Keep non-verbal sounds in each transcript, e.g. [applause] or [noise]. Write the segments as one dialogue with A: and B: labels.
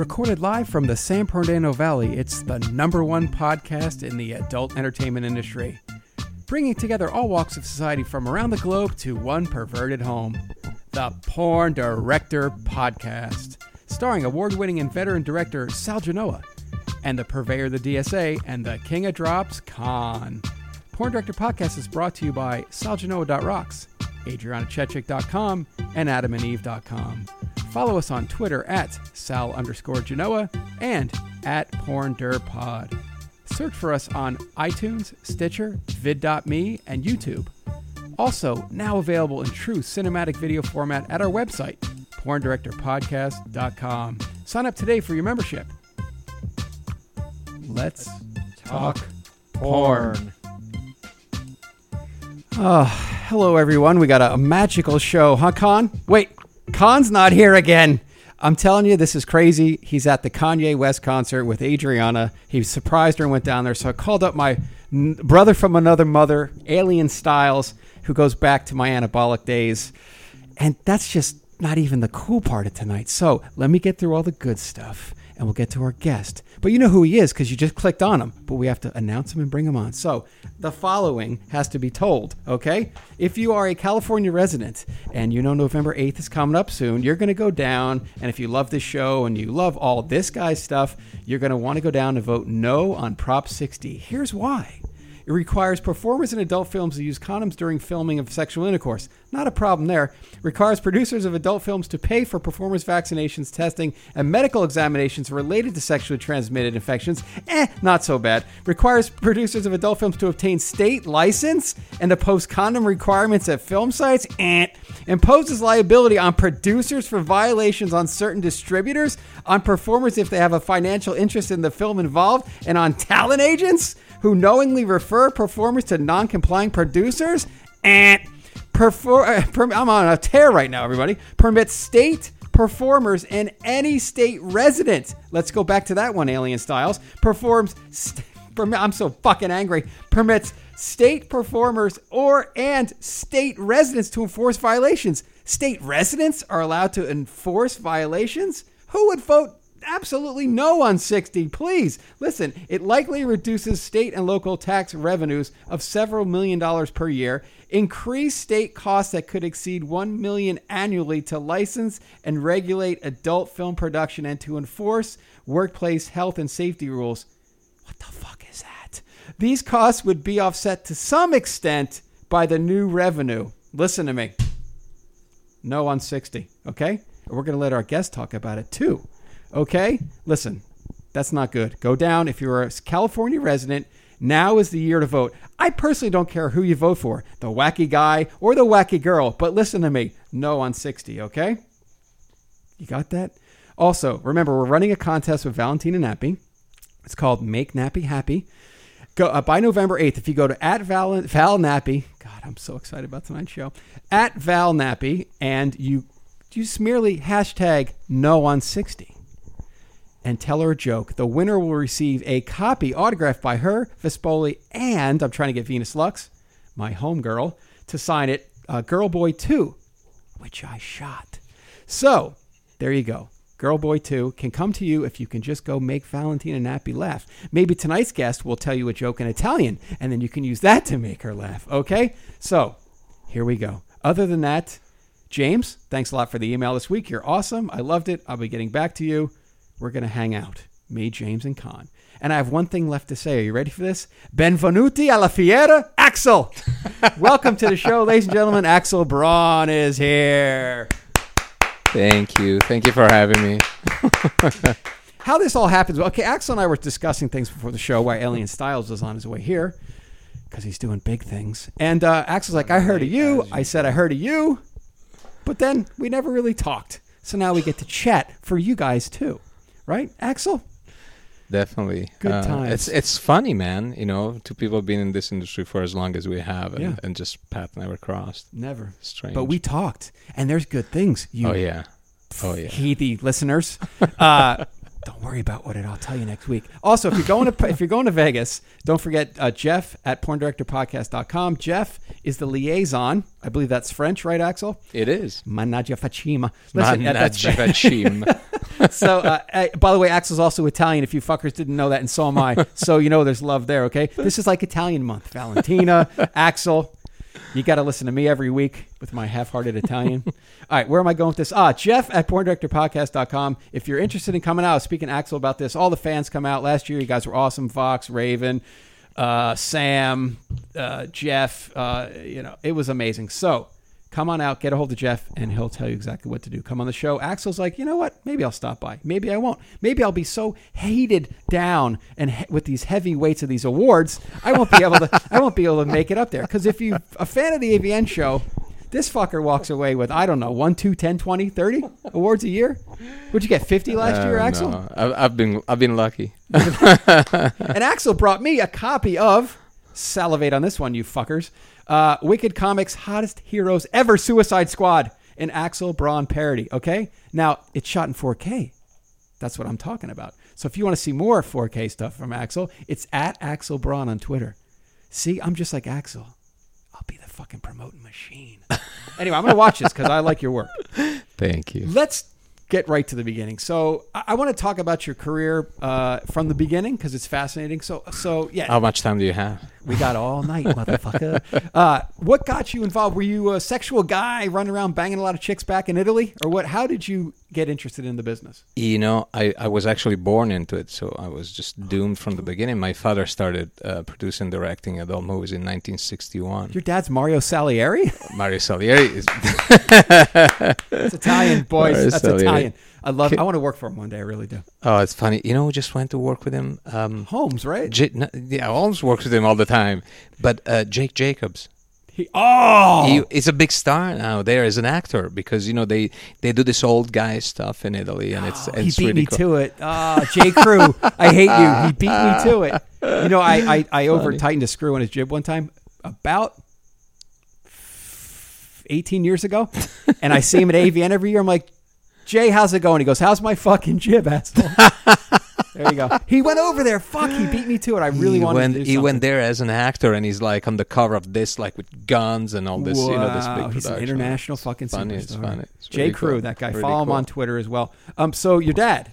A: Recorded live from the San Bernardino Valley, it's the number one podcast in the adult entertainment industry, bringing together all walks of society from around the globe to one perverted home. The Porn Director Podcast, starring award winning and veteran director Sal Genoa, and the purveyor of the DSA and the king of drops, Khan. Porn Director Podcast is brought to you by saljanoa.rocks, adrianachechik.com, and adamandeve.com. Follow us on Twitter at sal underscore Genoa and at porndirpod. Search for us on iTunes, Stitcher, vid.me, and YouTube. Also, now available in true cinematic video format at our website, porndirectorpodcast.com. Sign up today for your membership. Let's talk porn. Oh, hello everyone. We got a, a magical show, huh, Con? Wait, Con's not here again. I'm telling you, this is crazy. He's at the Kanye West concert with Adriana. He surprised her and went down there. So I called up my brother from another mother, Alien Styles, who goes back to my anabolic days. And that's just not even the cool part of tonight. So let me get through all the good stuff and we'll get to our guest. But you know who he is because you just clicked on him. But we have to announce him and bring him on. So the following has to be told, okay? If you are a California resident and you know November 8th is coming up soon, you're going to go down. And if you love this show and you love all this guy's stuff, you're going to want to go down and vote no on Prop 60. Here's why. It requires performers in adult films to use condoms during filming of sexual intercourse. Not a problem there. It Requires producers of adult films to pay for performers' vaccinations, testing, and medical examinations related to sexually transmitted infections. Eh, not so bad. Requires producers of adult films to obtain state license and to post condom requirements at film sites. Eh. Imposes liability on producers for violations on certain distributors, on performers if they have a financial interest in the film involved, and on talent agents who knowingly refer performers to non-complying producers and perfor- eh, I'm on a tear right now, everybody. Permits state performers and any state resident. Let's go back to that one, Alien Styles. Performs. St- I'm so fucking angry. Permits state performers or and state residents to enforce violations. State residents are allowed to enforce violations. Who would vote absolutely no on 60. Please listen, it likely reduces state and local tax revenues of several million dollars per year, increase state costs that could exceed 1 million annually to license and regulate adult film production and to enforce workplace health and safety rules. What the fuck is that? These costs would be offset to some extent by the new revenue. Listen to me. No on 60, okay? We're going to let our guest talk about it too. Okay? Listen, that's not good. Go down. If you're a California resident, now is the year to vote. I personally don't care who you vote for, the wacky guy or the wacky girl, but listen to me. No on 60, okay? You got that? Also, remember, we're running a contest with Valentina Nappi. It's called Make Nappy Happy. Go uh, by November 8th. If you go to at Val, Val Nappy, God, I'm so excited about tonight's show. At Val Nappy, and you you merely hashtag no on 60 and tell her a joke. The winner will receive a copy autographed by her, Vespoli, and I'm trying to get Venus Lux, my homegirl, to sign it, uh, Girl Boy 2, which I shot. So, there you go. Girl Boy 2 can come to you if you can just go make Valentina Nappi laugh. Maybe tonight's guest will tell you a joke in Italian, and then you can use that to make her laugh. Okay? So, here we go. Other than that, James, thanks a lot for the email this week. You're awesome. I loved it. I'll be getting back to you we're going to hang out. Me, James, and Con. And I have one thing left to say. Are you ready for this? Benvenuti alla fiera, Axel. [laughs] Welcome to the show, ladies and gentlemen. Axel Braun is here.
B: Thank you. Thank you for having me. [laughs]
A: How this all happens? Well, Okay, Axel and I were discussing things before the show while Alien Styles was on his way here because he's doing big things. And uh, Axel's like, I heard of you. I said, I heard of you. But then we never really talked. So now we get to chat for you guys too right, Axel?
B: Definitely.
A: Good uh, times.
B: It's it's funny, man. You know, two people being in this industry for as long as we have, and,
A: Yeah.
B: and just path never crossed.
A: Never.
B: Strange.
A: But we talked, and there's good things. You
B: Oh yeah. Oh yeah.
A: heathy listeners. [laughs] Uh, don't worry about what it. I'll tell you next week. Also, if you're going to if you're going to Vegas, don't forget uh, Jeff at porndirectorpodcast.com. Jeff is the liaison. I believe that's French, right, Axel?
B: It is.
A: Managgia facima. Listen, yeah, that's-
B: Managgia facim. [laughs]
A: so, uh, by the way, Axel's also Italian. If you fuckers didn't know that, and so am I. So you know there's love there. Okay, this is like Italian month. Valentina, [laughs] Axel. You got to listen to me every week with my half-hearted Italian. All right, where am I going with this? Ah, Jeff at porndirectorpodcast.com. If you're interested in coming out, I was speaking to Axel about this. All the fans come out last year. You guys were awesome. Fox, Raven, uh, Sam, uh, Jeff. Uh, you know, it was amazing. So come on out, get a hold of Jeff, and he'll tell you exactly what to do. Come on the show. Axel's like, you know what? Maybe I'll stop by. Maybe I won't. Maybe I'll be so hated down and he- with these heavy weights of these awards, I won't be able to. I won't be able to make it up there. Because if you a fan of the AVN show. This fucker walks away with, I don't know, 1, 2, 10, 20, 30 awards a year? Would you get 50 last year,
B: Uh,
A: Axel?
B: no. I've, I've been I've been lucky. [laughs]
A: And Axel brought me a copy of salivate on this one, you fuckers. Uh, Wicked Comics Hottest Heroes Ever Suicide Squad, an Axel Braun parody. Okay, now it's shot in 4K. That's what I'm talking about. So if you want to see more 4K stuff from Axel, it's at Axel Braun on Twitter. See, I'm just like Axel. I'll be the fucking promoting machine. [laughs] anyway, I'm gonna watch this because I like your work.
B: Thank you.
A: Let's get right to the beginning. So I, I want to talk about your career uh, from the beginning because it's fascinating. So, so yeah,
B: How much time do you have?
A: We got all night, motherfucker. Uh, what got you involved? Were you a sexual guy running around banging a lot of chicks back in Italy, or what? How did you get interested in the business?
B: You know, I, I was actually born into it, so I was just doomed from the beginning. My father started uh, producing, directing adult movies in 1961.
A: Your dad's Mario Salieri.
B: Mario Salieri is [laughs]
A: It's Italian, boys.
B: Mario
A: That's
B: Salieri.
A: Italian. I love. I want to work for him one day. I really do.
B: oh, it's funny. You know, who just went to work with him. Um,
A: Holmes, right?
B: J- no, yeah, Holmes works with him all the time. But uh, Jake Jacobs,
A: He, oh,
B: he is a big star now there as an actor because you know they they do this old guy stuff in Italy and it's,
A: Oh, [gasps] he beat
B: really
A: me
B: cool.
A: to it. Ah, J. Crew, I hate you. He beat me to it. You know, I I, I over tightened a screw on his jib one time about eighteen years ago, and I see him at AVN every year. I'm like, Jay, how's it going? He goes, How's my fucking jib, [laughs] asshole? there you go. He went over there. Fuck, he beat me to it. I really
B: he
A: wanted
B: went,
A: to do
B: he
A: something.
B: went there as an actor and he's like on the cover of this like with guns and all this you know this
A: Wow,
B: big
A: he's an
B: production.
A: international fucking
B: It's funny,
A: superstar.
B: it's funny. It's
A: J.
B: really
A: Crew,
B: cool.
A: that guy.
B: Really
A: Follow him on Twitter as well. Um, so your dad,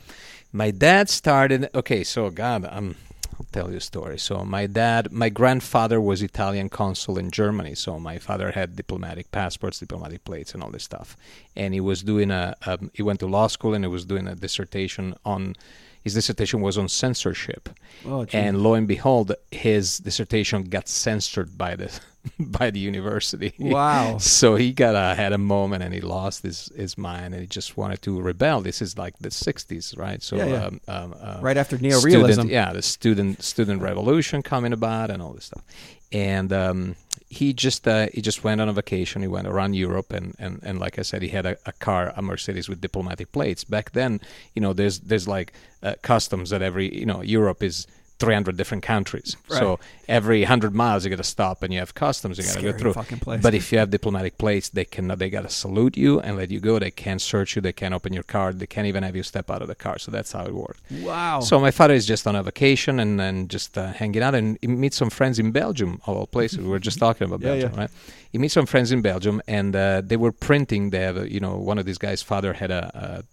B: My dad started. Okay, so God, I'm. I'll tell you a story. So my dad, my grandfather was Italian consul in Germany. So my father had diplomatic passports, diplomatic plates, and all this stuff. And he was doing a. Um, he went to law school and he was doing a dissertation on. His dissertation was on censorship,
A: Oh,
B: and lo and behold, his dissertation got censored by the [laughs] by the university.
A: Wow. [laughs]
B: So he got a, had a moment and he lost his, his mind and he just wanted to rebel. This is like the '60s, right? So
A: Yeah, yeah.
B: Um, um, uh,
A: right after neorealism.
B: student, yeah, the student student revolution coming about and all this stuff. And um, he just uh, he just went on a vacation. He went around Europe and, and, and like I said, he had a, a car, a Mercedes with diplomatic plates. Back then, you know, there's there's like uh, customs at every you know Europe is. 300 different countries. So every 100 miles you got to stop and you have customs you got to go through.
A: fucking place.
B: But if you have diplomatic plates, they can they got to salute you and let you go. They can't search you. They can't open your car. They can't even have you step out of the car. So that's how it worked.
A: Wow.
B: So my father is just on a vacation and then just uh, hanging out and he meets some friends in Belgium, of all places. we were just talking about [laughs]
A: Yeah,
B: Belgium,
A: yeah.
B: right? He meets some friends in Belgium and uh, they were printing. They have, a, you know, one of these guys' father had a,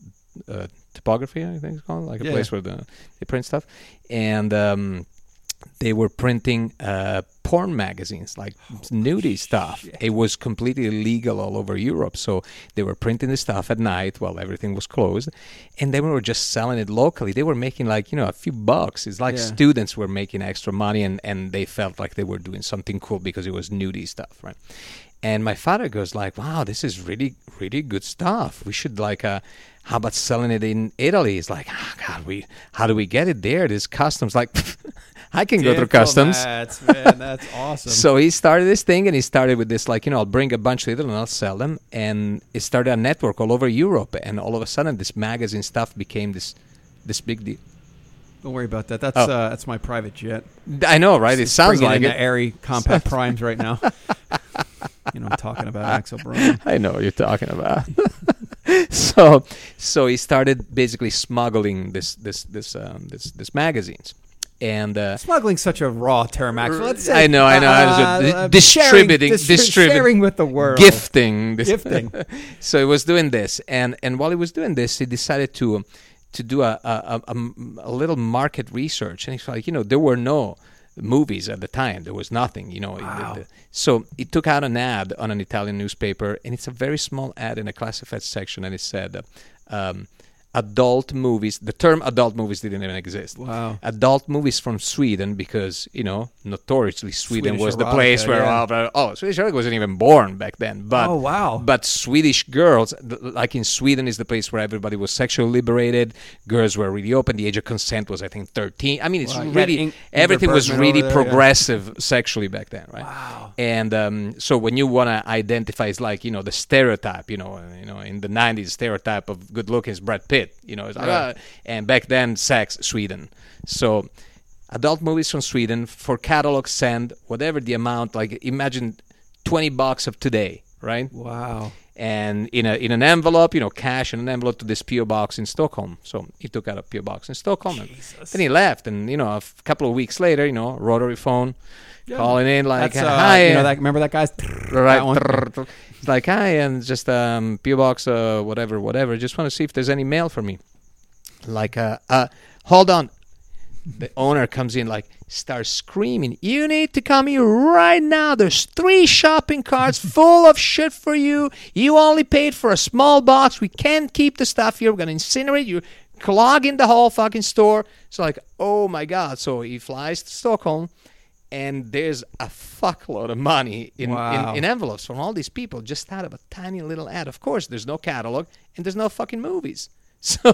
B: a, a typography, I think it's called, like a
A: Yeah.
B: place where the, they print stuff. And um, they were printing uh, porn magazines, like nudie stuff. It was completely illegal all over Europe. So they were printing the stuff at night while everything was closed, and they were just selling it locally. They were making like you know a few bucks. It's like
A: Yeah.
B: students were making extra money, and and they felt like they were doing something cool because it was nudie stuff, right? And my father goes like, "Wow, this is really really good stuff. We should like uh." How about selling it in Italy? It's like, oh God, we how do we get it there? There's customs. Like, [laughs] I can go through customs.
A: Man, that's [laughs] awesome.
B: So he started this thing, and he started with this, like you know, I'll bring a bunch of it and I'll sell them, and it started a network all over Europe, and all of a sudden, this magazine stuff became this, this big deal.
A: Don't worry about that. That's
B: Oh.
A: uh, that's my private jet.
B: I know, right? It sounds like
A: in
B: it.
A: the airy [laughs] compact primes right now. You know, I'm talking about Axel Braun. [laughs]
B: I know what you're talking about. [laughs] so, so he started basically smuggling this, this, this, um, this, this magazines, and uh,
A: Smuggling's such a raw term, Axel. Let's say,
B: I know, I know. I was, uh,
A: uh,
B: distributing,
A: sharing, distri-
B: distributing,
A: sharing with the world,
B: gifting,
A: Gifting. [laughs]
B: so he was doing this, and and while he was doing this, he decided to to do a a, a, a little market research, and he's like, you know, there were no movies at the time. There was nothing, you know.
A: Wow.
B: So he took out an ad on an Italian newspaper, and it's a very small ad in a classified section, and it said, uh, um, "Adult movies." The term "adult movies" didn't even exist.
A: Wow.
B: Adult movies from Sweden, because you know, notoriously Sweden
A: Swedish
B: was the place where
A: yeah.
B: all oh, Swedish erotica wasn't even born back then. But
A: Oh, wow.
B: But Swedish girls, like in Sweden, is the place where everybody was sexually liberated. Girls were really open. The age of consent was, I think, thirteen. I mean, it's
A: Wow,
B: really
A: Ingrid
B: everything was really
A: there, yeah.
B: progressive sexually back then, right?
A: Wow.
B: And um, so when you want to identify, it's like you know the stereotype. You know, you know, in the '90s, stereotype of good looking is Brad Pitt. You know, it's
A: Right.
B: and back then, sex Sweden. So adult movies from Sweden for catalog send whatever the amount. Like imagine twenty bucks of today, right?
A: Wow.
B: and in a in an envelope, you know, cash in an envelope to this PO box in Stockholm. So he took out a PO box in Stockholm, and
A: Jesus.
B: then he left. And you know, a f- couple of weeks later, you know, rotary phone calling in like,
A: That's, uh,
B: "Hi,
A: you know
B: uh,
A: that remember that guy's [laughs]
B: right?"
A: that one?
B: It's like, "Hi," and just um, PO box, uh, whatever, whatever. Just want to see if there's any mail for me. Like, uh, uh, hold on. The owner comes in like starts screaming, "You need to come here right now. There's three shopping carts full of shit for you. You only paid for a small box. We can't keep the stuff here. We're gonna incinerate you." Clogging the whole fucking store. It's like, oh my god! So he flies to Stockholm, and there's a fuckload of money in,
A: Wow.
B: in, in envelopes from all these people just out of a tiny little ad. Of course, there's no catalog and there's no fucking movies. [laughs] So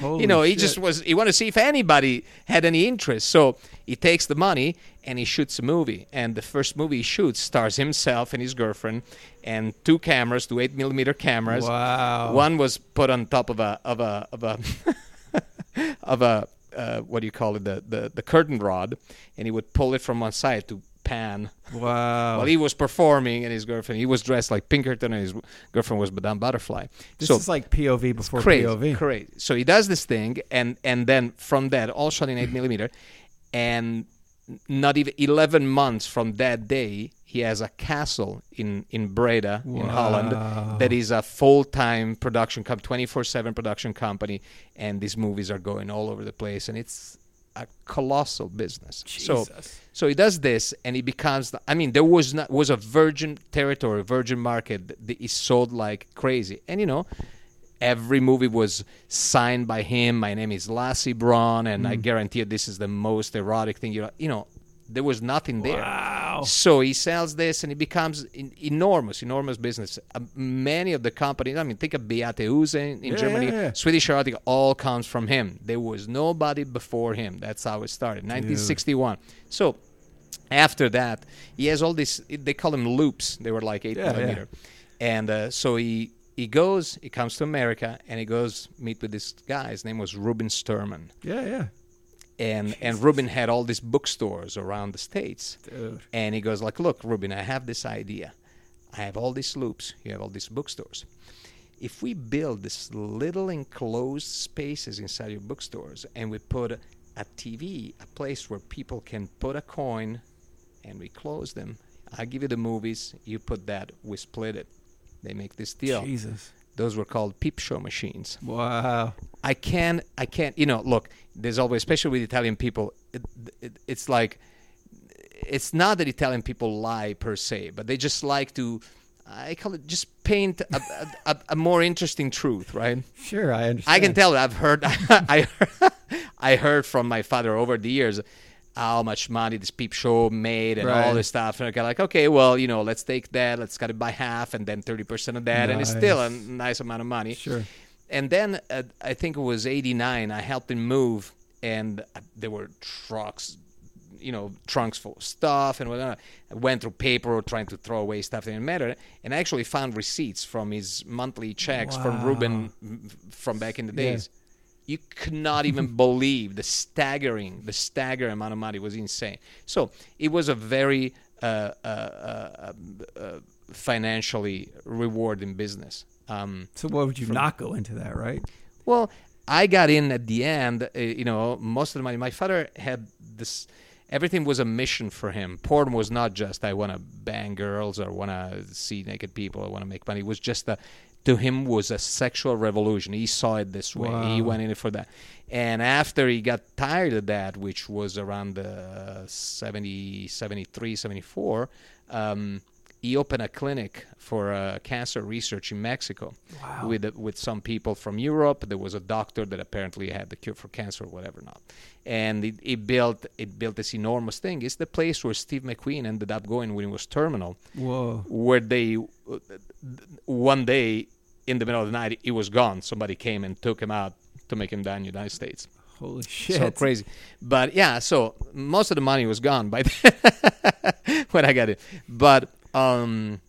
A: Holy
B: you know, he just was he wanted to see if anybody had any interest. So he takes the money and he shoots a movie. And the first movie he shoots stars himself and his girlfriend and two cameras, two eight millimeter cameras.
A: Wow.
B: One was put on top of a of a of a [laughs] of a uh, what do you call it the, the the curtain rod, and he would pull it from one side to pan.
A: Wow.
B: While he was performing, and his girlfriend, he was dressed like Pinkerton, and his girlfriend was Madame Butterfly.
A: this
B: so
A: is like POV before
B: crazy,
A: POV.
B: crazy. So he does this thing, and and then from that, all shot in eight millimeter, and not even eleven months from that day, he has a castle in in Breda in Holland that is a full time production company, twenty four seven production company, and these movies are going all over the place, and it's a colossal business. So
A: Jesus.
B: so he does this, and he becomes. the- I mean, there was not was a virgin territory, virgin market that that is sold like crazy, and you know, every movie was signed by him. My name is Lasse Braun, and
A: Mm.
B: I guarantee you, this is the most erotic thing. You you know, there was nothing there.
A: Wow.
B: So he sells this, and it becomes en- enormous, enormous business. Uh, many of the companies, I mean, think of Beate Uhse in, in
A: Yeah,
B: Germany,
A: yeah, yeah.
B: Swedish erotica, all comes from him. There was nobody before him. That's how it started, 1961. So after that, he has all these. They call them loops. They were like eight millimeter, and uh, so he he goes. He comes to America, and he goes meet with this guy. His name was Reuben Sturman
A: Yeah, yeah.
B: And and Reuben had all these bookstores around the states.
A: Dude.
B: And he goes like, "Look, Reuben, I have this idea. I have all these loops. You have all these bookstores. If we build this little enclosed spaces inside your bookstores, and we put a TV, a place where people can put a coin, and we close them. I give you the movies. You put that. We split it. They make this deal.
A: Jesus.
B: Those were called peep show machines.
A: Wow.
B: I can I can't you know look there's always especially with Italian people it, it, it's like it's not that Italian people lie per se but they just like to I call it just paint a, a, a, a more interesting truth right
A: Sure, I understand.
B: I can tell I've heard [laughs] I [laughs] I heard from my father over the years how much money this peep show made and
A: Right.
B: all this stuff and I'm like okay well you know let's take that let's cut it by half and then 30% of that and it's still a
A: Nice.
B: nice amount of money
A: Sure.
B: and then uh, I think it was '89. I helped him move, and uh, there were trucks, you know, trunks full of stuff, and whatnot. I went through paper trying to throw away stuff that didn't matter, and I actually found receipts from his monthly checks from
A: Wow.
B: Reuben mm, from back in the
A: Yeah.
B: You could not even [laughs] believe the staggering, the staggering amount of money was insane. So it was a very uh, uh, uh, uh, financially rewarding business. Um,
A: So what would you not go into that, right?
B: well, I got in at the end. Uh, you know, most of the money. My father had this. Everything was a mission for him. Porn was not just I want to bang girls or want to see naked people or want to make money. It was just a, to him was a sexual revolution. He saw it this way. He went in for that. And after he got tired of that, which was around the 70, 73, 74, um, he opened a clinic for uh, cancer research in Mexico
A: Wow.
B: with with some people from Europe. There was a doctor that apparently had the cure for cancer or whatever not, and it, it built it built this enormous thing. It's the place where Steve McQueen ended up going when he was terminal,
A: Whoa.
B: where they one day in the middle of the night he was gone. Somebody came and took him out to make him die in the United States.
A: Holy shit.
B: So crazy. But yeah, so most of the money was gone by [laughs] when I got it. But um,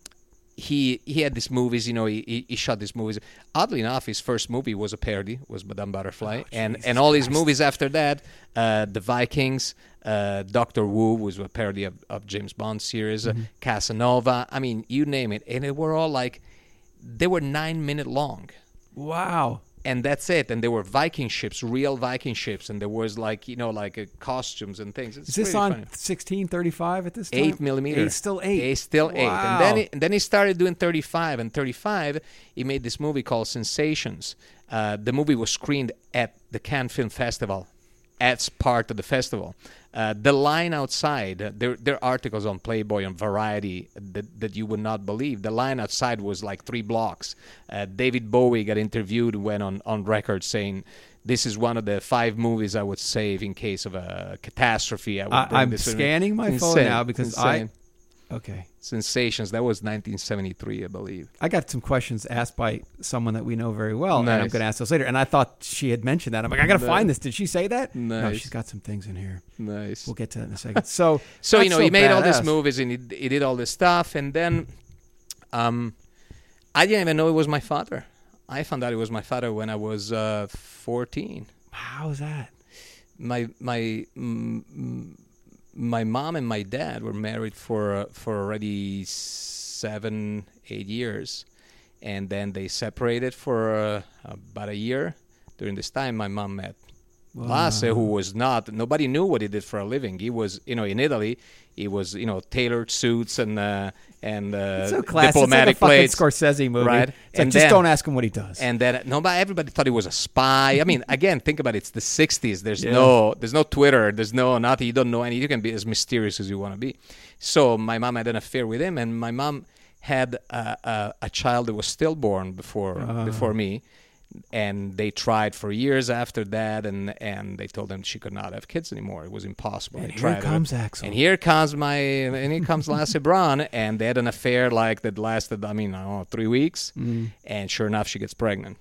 B: he he had these movies. You know, he, he he shot these movies. Oddly enough, his first movie was a parody, was Madame Butterfly,
A: Oh,
B: and
A: Jesus
B: and all his movies after that, uh, The Vikings, uh, Doctor Wu was a parody of, of James Bond series,
A: Mm-hmm.
B: uh, Casanova. I mean, you name it, and they were all like, they were nine minute long
A: Wow.
B: And that's it. And there were Viking ships, real Viking ships, and there was like you know like uh, costumes and things. It's
A: Is this
B: really
A: on
B: funny.
A: 1635 at this time?
B: Eight millimeter.
A: Eight, still eight.
B: Eight, still eight. And then he, and then he started doing 35. And 35, he made this movie called Sensations. Uh, the movie was screened at the Cannes Film Festival as part of the festival. Uh, the line outside, uh, there, there are articles on Playboy and Variety that, that you would not believe. The line outside was like three blocks. Uh, David Bowie got interviewed, went on, on record saying, this is one of the five movies I would save in case of a catastrophe. I would
A: I, I'm scanning my phone now because
B: Insane.
A: I. Okay.
B: Sensations. That was 1973, I believe.
A: I got some questions asked by someone that we know very well, and I'm going to ask those later. And I thought she had mentioned that. I'm like, I got to
B: Nice.
A: find this. Did she say that? No, she's got some things in here.
B: Nice.
A: We'll get to that in a second. So, [laughs]
B: so you know, he made all
A: badass.
B: these movies and he, he did all this stuff, and then, um, I didn't even know it was my father. I found out it was my father when I was uh, 14.
A: How is that?
B: My my mm, mm, my mom and my dad were married for uh, for already seven eight years, and then they separated for uh, about a year. During this time, my mom met Lasse, who was not nobody knew what he did for a living. He was, you know, in Italy, he was, you know, tailored suits and uh, and uh,
A: so classic.
B: diplomatic
A: it's like a
B: plates.
A: Scorsese movie.
B: right?
A: It's like,
B: And
A: just
B: then-
A: don't ask him what he does.
B: And then nobody, everybody thought he was a spy. I mean, [laughs] again, think about it. It's the '60s. There's
A: Yeah.
B: no, there's no Twitter. There's no nothing. You don't know any. You can be as mysterious as you want to be. So my mom had an affair with him, and my mom had a, a, a child that was stillborn before
A: Ah.
B: before me. And they tried for years after that, and and they told them she could not have kids anymore. It was impossible.
A: And
B: They
A: here comes Axel.
B: And here comes my, and here comes Lasse [laughs] Braun, and they had an affair like that lasted, I mean, I don't know, three weeks.
A: Mm.
B: And sure enough, she gets pregnant.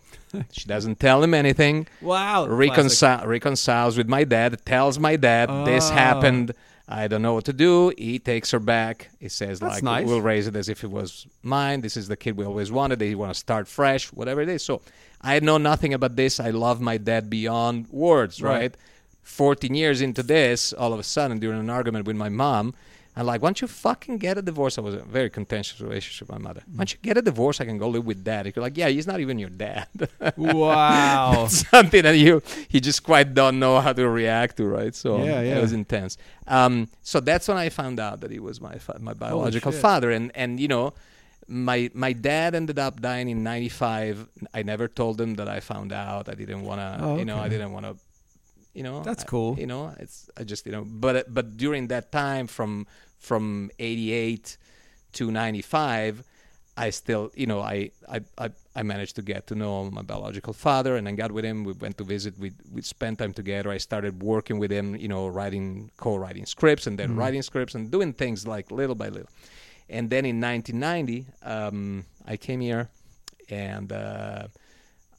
B: she doesn't tell him anything.
A: wow. classic.
B: Reconcile, reconciles with my dad. Tells my dad this
A: Oh.
B: happened. I don't know what to do. He takes her back. He says
A: That's
B: like,
A: nice.
B: "We'll raise it as if it was mine. This is the kid we always wanted. They want to start fresh, whatever it is." So I know nothing about this. I love my dad beyond words.
A: Right.
B: Right. 14 years into this, all of a sudden, during an argument with my mom, I'm like, why don't you fucking get a divorce? I was in a very contentious relationship with my mother. Why don't you get a divorce? I can go live with dad. You're like, yeah, he's not even your dad. [laughs]
A: Wow. [laughs]
B: Something that you you just quite don't know how to react to, right? So
A: Yeah, yeah.
B: it was intense. Um, so that's when I found out that he was my fa- my biological father, and and you know, my my dad ended up dying in '95. I never told him that I found out. I didn't want to,
A: Oh,
B: you know, I didn't want to you know
A: That's
B: I-
A: cool.
B: you know it's i just you know but but during that time from from 88 to 95 i still you know I, I i i managed to get to know my biological father and i got with him we went to visit we we spent time together i started working with him you know writing co-writing scripts and then
A: Mm-hmm.
B: writing scripts and doing things like little by little and then in 1990 um, i came here and uh,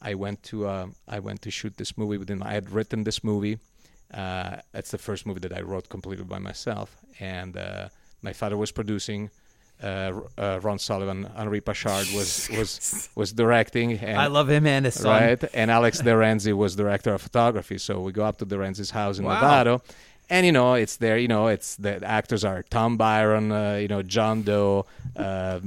B: I went to uh, I went to shoot this movie with him. I had written this movie. Uh, that's the first movie that I wrote completely by myself, and uh, my father was producing. Uh, uh, Ron Sullivan, Henri Pachard was was [laughs] was directing, and
A: I love him and his son.
B: right? And Alex De Renzy was director of photography. So we go up to De Renzy's house in
A: Wow.
B: Nevada. And you know, it's there. You know, it's the actors are Tom Byron, uh, you know, John Doe, uh,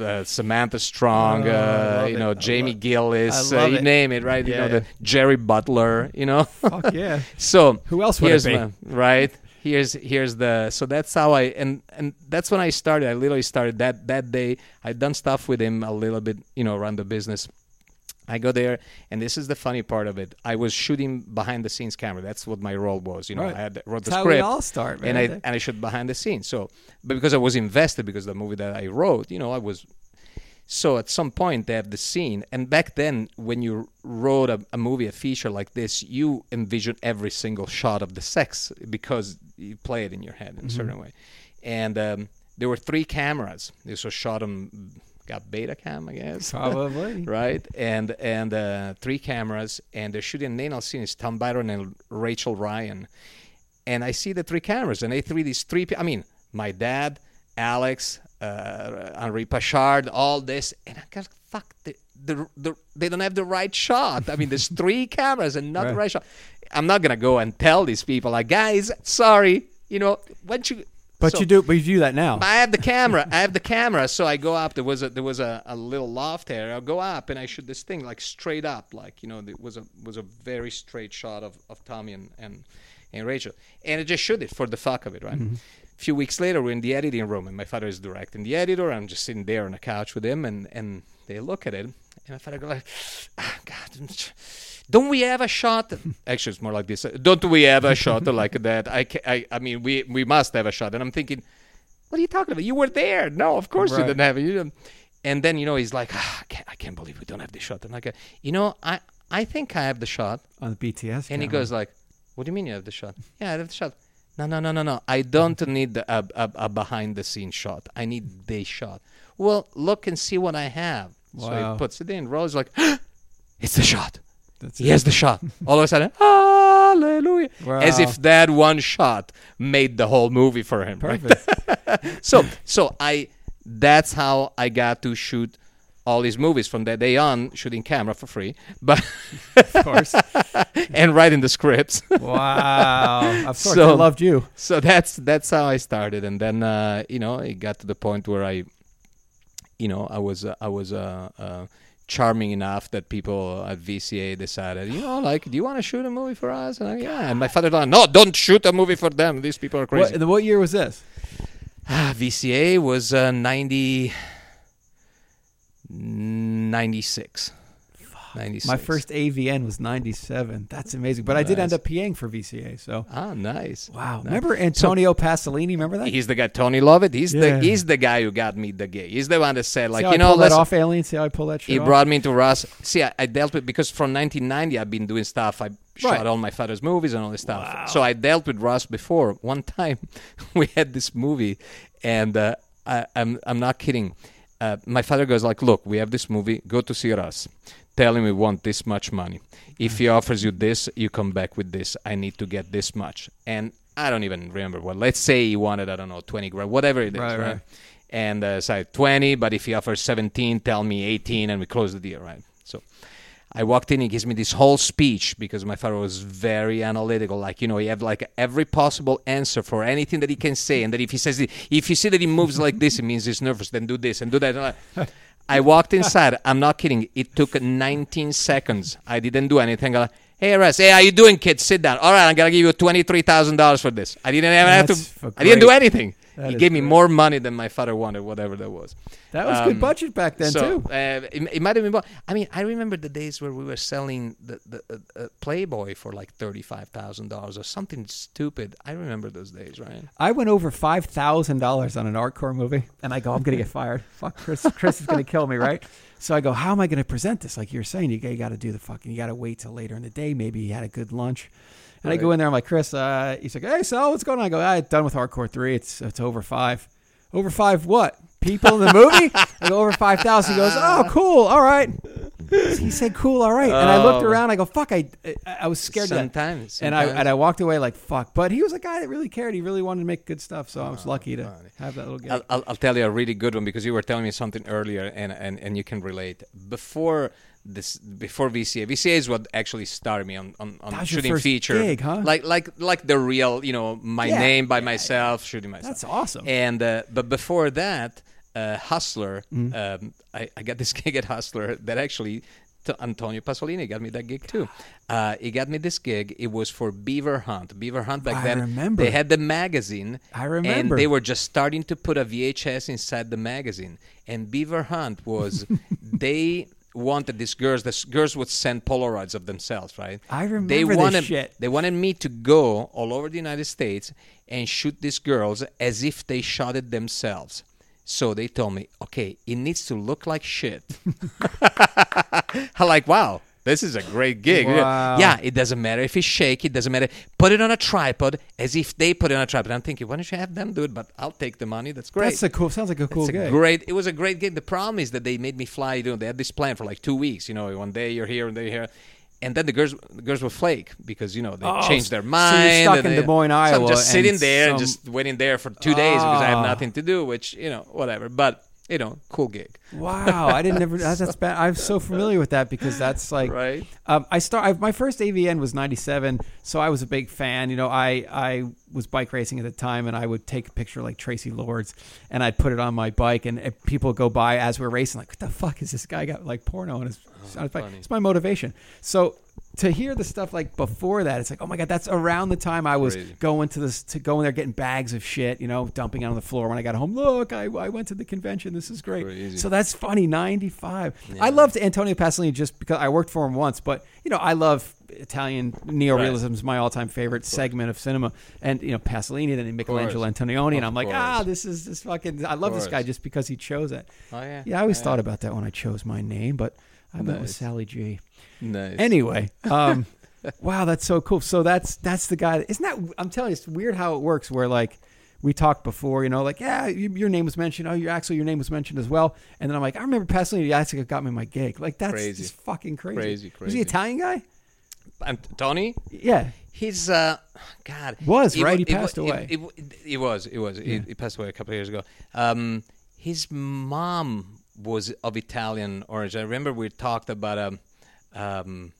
B: uh, Samantha Strong,
A: Oh,
B: uh, you
A: it.
B: know, Jamie Gillis, uh, you
A: it.
B: name it, right? You
A: Yeah,
B: know, the Jerry Butler, you know.
A: Fuck [laughs] yeah.
B: so
A: Who else would it
B: here's
A: be?
B: my- right? here's here's the so that's how I and and that's when I started. I literally started that that day. I'd done stuff with him a little bit, you know, around the business. I go there, and this is the funny part of it. I was shooting behind the scenes camera. That's what my role was. You know,
A: Right.
B: I had wrote the
A: That's how
B: script.
A: we all start, man.
B: and I and I shot behind the scenes. So, but because I was invested because of the movie that I wrote, you know, I was. So at some point they have the scene, and back then when you wrote a, a movie, a feature like this, you envision every single shot of the sex because you play it in your head in a certain way. And um, there were three cameras. This was shot on got beta cam, I guess [laughs]
A: Probably.
B: right? And and uh, three cameras, and they're shooting an anal scene. It's Tom Byron and Rachel Ryan, and I see the three cameras, and they three these three. I mean, my dad, Alex, uh, Henri Pachard, all this, and I got fuck. The, the, the, they don't have the right shot. I mean, there's [laughs] three cameras and not the
A: Right.
B: right shot. I'm not gonna go and tell these people like, guys, sorry, you know, once you.
A: But
B: so-
A: you do. But you do that now.
B: I have the camera. I have the camera. So I go up. There was a there was a, a little loft there. I go up and I shoot this thing like straight up, like you know, it was a was a very straight shot of, of Tommy and, and and Rachel, and I just shoot it for the fuck of it, right? A few weeks later, we're in the editing room, and my father is directing the editor. I'm just sitting there on the couch with him, and and they look at it, and my father go like, ah, God. Don't we have a shot? Actually, it's more like this. Don't we have a shot like that? I, ca- I, I mean, we we must have a shot. And I'm thinking, what are you talking about? You were there. No, of course you didn't have it. You didn't. And then you know he's like, ah, I, can't, I can't believe we don't have the shot. And I go, you know, I I think I have the shot.
A: on the BTS.
B: And he goes like, what do you mean you have the shot? Yeah, I have the shot. No, no, no, no, no. I don't need a, a, a behind the scenes shot. I need the shot. Well, look and see what I have.
A: Wow.
B: So he puts it in. Rolls like, [gasps] it's the shot.
A: That's
B: He has the shot. [laughs] All of a sudden, hallelujah. As if that one shot made the whole movie for him. right?
A: perfect. [laughs]
B: so so I that's how I got to shoot all these movies from that day on, shooting camera for free, but [laughs]
A: of course.
B: and writing the scripts.
A: Wow. Of course.
B: So-
A: I loved you.
B: so that's that's how I started, and then uh, you know it got to the point where I, you know, I was uh, I was uh, uh, charming enough that people at VCA decided, you know, like, do you want to shoot a movie for us? And I, yeah, and my father thought, no, don't shoot a movie for them. These people are crazy.
A: What, what year was this?
B: Ah, VCA was uh, 90, 96. 96.
A: My first AVN was 97. That's amazing. But I did end up PAing for VCA. So,
B: Ah, nice.
A: wow.
B: Nice.
A: Remember Antonio Pasolini? Remember that?
B: He's the guy, Tony Lovett. He's
A: Yeah.
B: the he's the guy who got me the gig. He's the one that said, like, you know, let's,
A: off, Alien? See how I pull that shit
B: he
A: off?
B: brought me into Russ. See, I, I dealt with because from 1990 I've been doing stuff. I shot
A: Right.
B: all my father's movies and all this stuff.
A: Wow.
B: So I dealt with Russ before. [laughs] One time [laughs] we had this movie, and uh, I, I'm I'm not kidding. Uh, my father goes like, "Look, we have this movie. Go to see Russ. Tell him we want this much money. If he offers you this, you come back with this. I need to get this much." And I don't even remember what. Let's say he wanted, I don't know, 20 grand, whatever it is,
A: Right,
B: right?
A: right.
B: and uh, so had 20 but if he offers 17 tell me 18 and we close the deal right so i walked in he gives me this whole speech because my father was very analytical like you know he have like every possible answer for anything that he can say and that if he says if you see that he moves like this it means he's nervous then do this and do that and I- walked inside [laughs] i'm not kidding it took 19 seconds i didn't do anything I, Hey Russ, hey, how you doing, kid? Sit down. All right, I'm gonna give you twenty-three thousand dollars for this. I didn't even have to. I didn't do anything.
A: That
B: he gave me
A: great.
B: more money than my father wanted, whatever that was.
A: that was
B: Um,
A: good budget back then,
B: so,
A: too.
B: Uh, it, it might have been. I mean, I remember the days where we were selling the, the uh, uh, Playboy for like thirty-five thousand dollars or something stupid. I remember those days, right?
A: I went over five thousand dollars on an artcore movie, and I go, I'm gonna get fired. [laughs] Fuck, Chris, Chris is gonna kill me, [laughs] right? So I go, how am I gonna present this? Like you're saying, you, got to do the fucking, you got to wait till later in the day. Maybe you had a good lunch, and I go in there. I'm like, Chris, uh, he's like, hey, so what's going on? I go, I'm done with hardcore three. It's it's over five. Over five what? People in the movie? [laughs] I go over five thousand. He goes, oh, cool, all right. He said, "Cool, all right." And I looked
B: Oh.
A: around. I go, "Fuck!" I I, I was scared. death.
B: Sometimes,
A: And I and I walked away like fuck. But he was a guy that really cared. He really wanted to make good stuff. So I
B: Oh,
A: was lucky to have that little guy.
B: I'll, I'll, I'll tell you a really good one because you were telling me something earlier, and, and, and you can relate. Before this, before VCA, VCA is what actually started me on, on, on
A: That was your
B: shooting feature,
A: gig, huh?
B: Like like like the real, you know, my
A: Yeah,
B: name by
A: yeah,
B: myself, shooting myself.
A: That's awesome.
B: And uh, but before that, uh, Hustler,
A: Mm-hmm.
B: um, I, I got this [laughs] gig at Hustler that actually Antonio Pasolini got me that gig too. Uh, he got me this gig. It was for Beaver Hunt. Beaver Hunt back
A: I
B: then.
A: remember.
B: They had the magazine.
A: I remember.
B: And they were just starting to put a VHS inside the magazine. And Beaver Hunt was [laughs] they wanted these girls. The girls would send Polaroids of themselves, right?
A: I remember
B: they
A: this
B: wanted,
A: shit.
B: They wanted me to go all over the United States and shoot these girls as if they shot it themselves. So they told me, okay, it needs to look like shit. [laughs] I'm like, wow, this is a great gig.
A: Wow.
B: Yeah, it doesn't matter if it's shaky, it doesn't matter. Put it on a tripod as if they put it on a tripod. I'm thinking, why don't you have them do it? But I'll take the money. That's great.
A: That's a cool. Sounds like a cool
B: a
A: gig.
B: great. It was a great gig. The problem is that they made me fly. You know, they had this plan for like two weeks. You know, one day you're here and day you're here, and then the girls, the girls would flake because you know they
A: Oh,
B: changed their
A: so
B: mind.
A: stuck
B: and
A: in
B: they-
A: Des Moines,
B: so I'm
A: Iowa,
B: just sitting there and just waiting there for two days because I have
A: Ah.
B: nothing to do. Which you know, whatever. But you know, cool gig.
A: Wow, I didn't ever. That's, that's bad. I'm so familiar with that because that's like.
B: Right.
A: Um, I start. I, my first AVN was '97, so I was a big fan. You know, I I was bike racing at the time, and I would take a picture like Traci Lords, and I'd put it on my bike, and if people go by as we're racing, like, what the fuck is this guy got like porno on his, oh, on his bike?
B: funny.
A: It's my motivation. So to hear the stuff like before that, it's like, oh my god, that's around the time I was
B: Crazy.
A: going to this to go in there getting bags of shit, you know, dumping it on the floor when I got home. Look, I, I went to the convention. This is great. So that's funny. Ninety five. I loved Antonio Pasolini just because I worked for him once, but you know, I love Italian neorealism is my all time favorite segment of cinema, and you know, Pasolini, then Michelangelo. Antonioni, and I'm like, ah, this is this fucking. I love this guy just because he chose it.
B: Oh yeah.
A: Yeah, I always
B: Oh,
A: thought about that when I chose my name, but I went with Sally G.
B: Nice.
A: Anyway, um, [laughs] wow, that's so cool. So that's that's the guy. Isn't that? I'm telling you, it's weird how it works. Where like we talked before, you know, like yeah, you, your name was mentioned. Oh, you actually your name was mentioned as well. And then I'm like, I remember Pasolini. Actually, got me my gig. Like that's
B: Crazy.
A: just fucking crazy.
B: Crazy, crazy.
A: Was he. Italian guy?
B: And Tony,
A: Yeah.
B: He's uh, God
A: Was,
B: It
A: right?
B: wa-
A: He passed
B: it-
A: away.
B: It was. It was. He,
A: Yeah.
B: he passed away a couple of years ago. Um, his mom was of Italian origin. I remember we talked about um, um,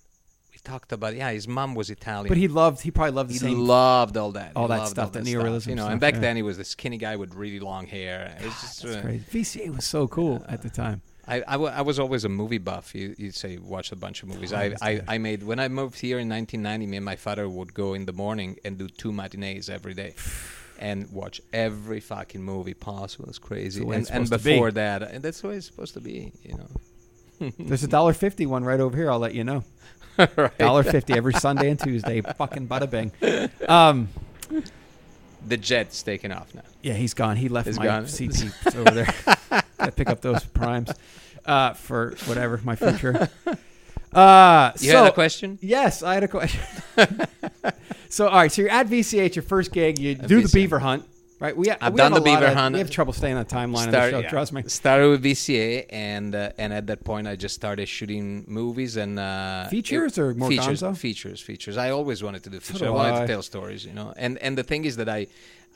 B: we talked about yeah, his mom was Italian.
A: But he loved. He probably loved the
B: He
A: same.
B: loved all that,
A: all
B: He
A: that
B: loved
A: stuff,
B: all
A: the
B: that
A: neorealism
B: you know.
A: stuff,
B: and back
A: yeah.
B: then he was this skinny guy with really long hair. It was just,
A: That's
B: uh,
A: crazy. VCA was so cool at the time.
B: I, I, was always a movie buff. You, you say watch a bunch of movies.
A: Oh,
B: I, I. I made when I moved here in 1990. Me and my father would go in the morning and do two matinees every day, [sighs] and watch every fucking movie possible. It's crazy. And, and
A: to be.
B: before that, and that's the way it's supposed to be. You know, [laughs]
A: There's a dollar fifty one right over here. I'll let you know. [laughs]
B: right?
A: Dollar fifty every Sunday and Tuesday. [laughs] Fucking bada bing. Um,
B: The jet's taking off now.
A: yeah, he's gone. He left
B: He's
A: my
B: gone.
A: CT over there. [laughs] Gotta pick up those primes uh, for whatever my future. [laughs] Uh,
B: You
A: so,
B: had a question?
A: Yes, I had a question. [laughs] so, all right. So you're at VCH, your first gig. You
B: At
A: do the Beaver Hunt, right? We,
B: I've
A: we
B: done
A: have
B: the Beaver
A: of-
B: Hunt.
A: We have trouble staying on the timeline of the
B: Start-
A: show.
B: yeah.
A: Trust me.
B: Started with VCA, and uh, and at that point, I just started shooting movies and uh,
A: Features
B: it-
A: or more
B: features,
A: gonzo?
B: features, features. I always wanted to do features. I wanted
A: I.
B: to tell stories, you know. And and the thing is that I,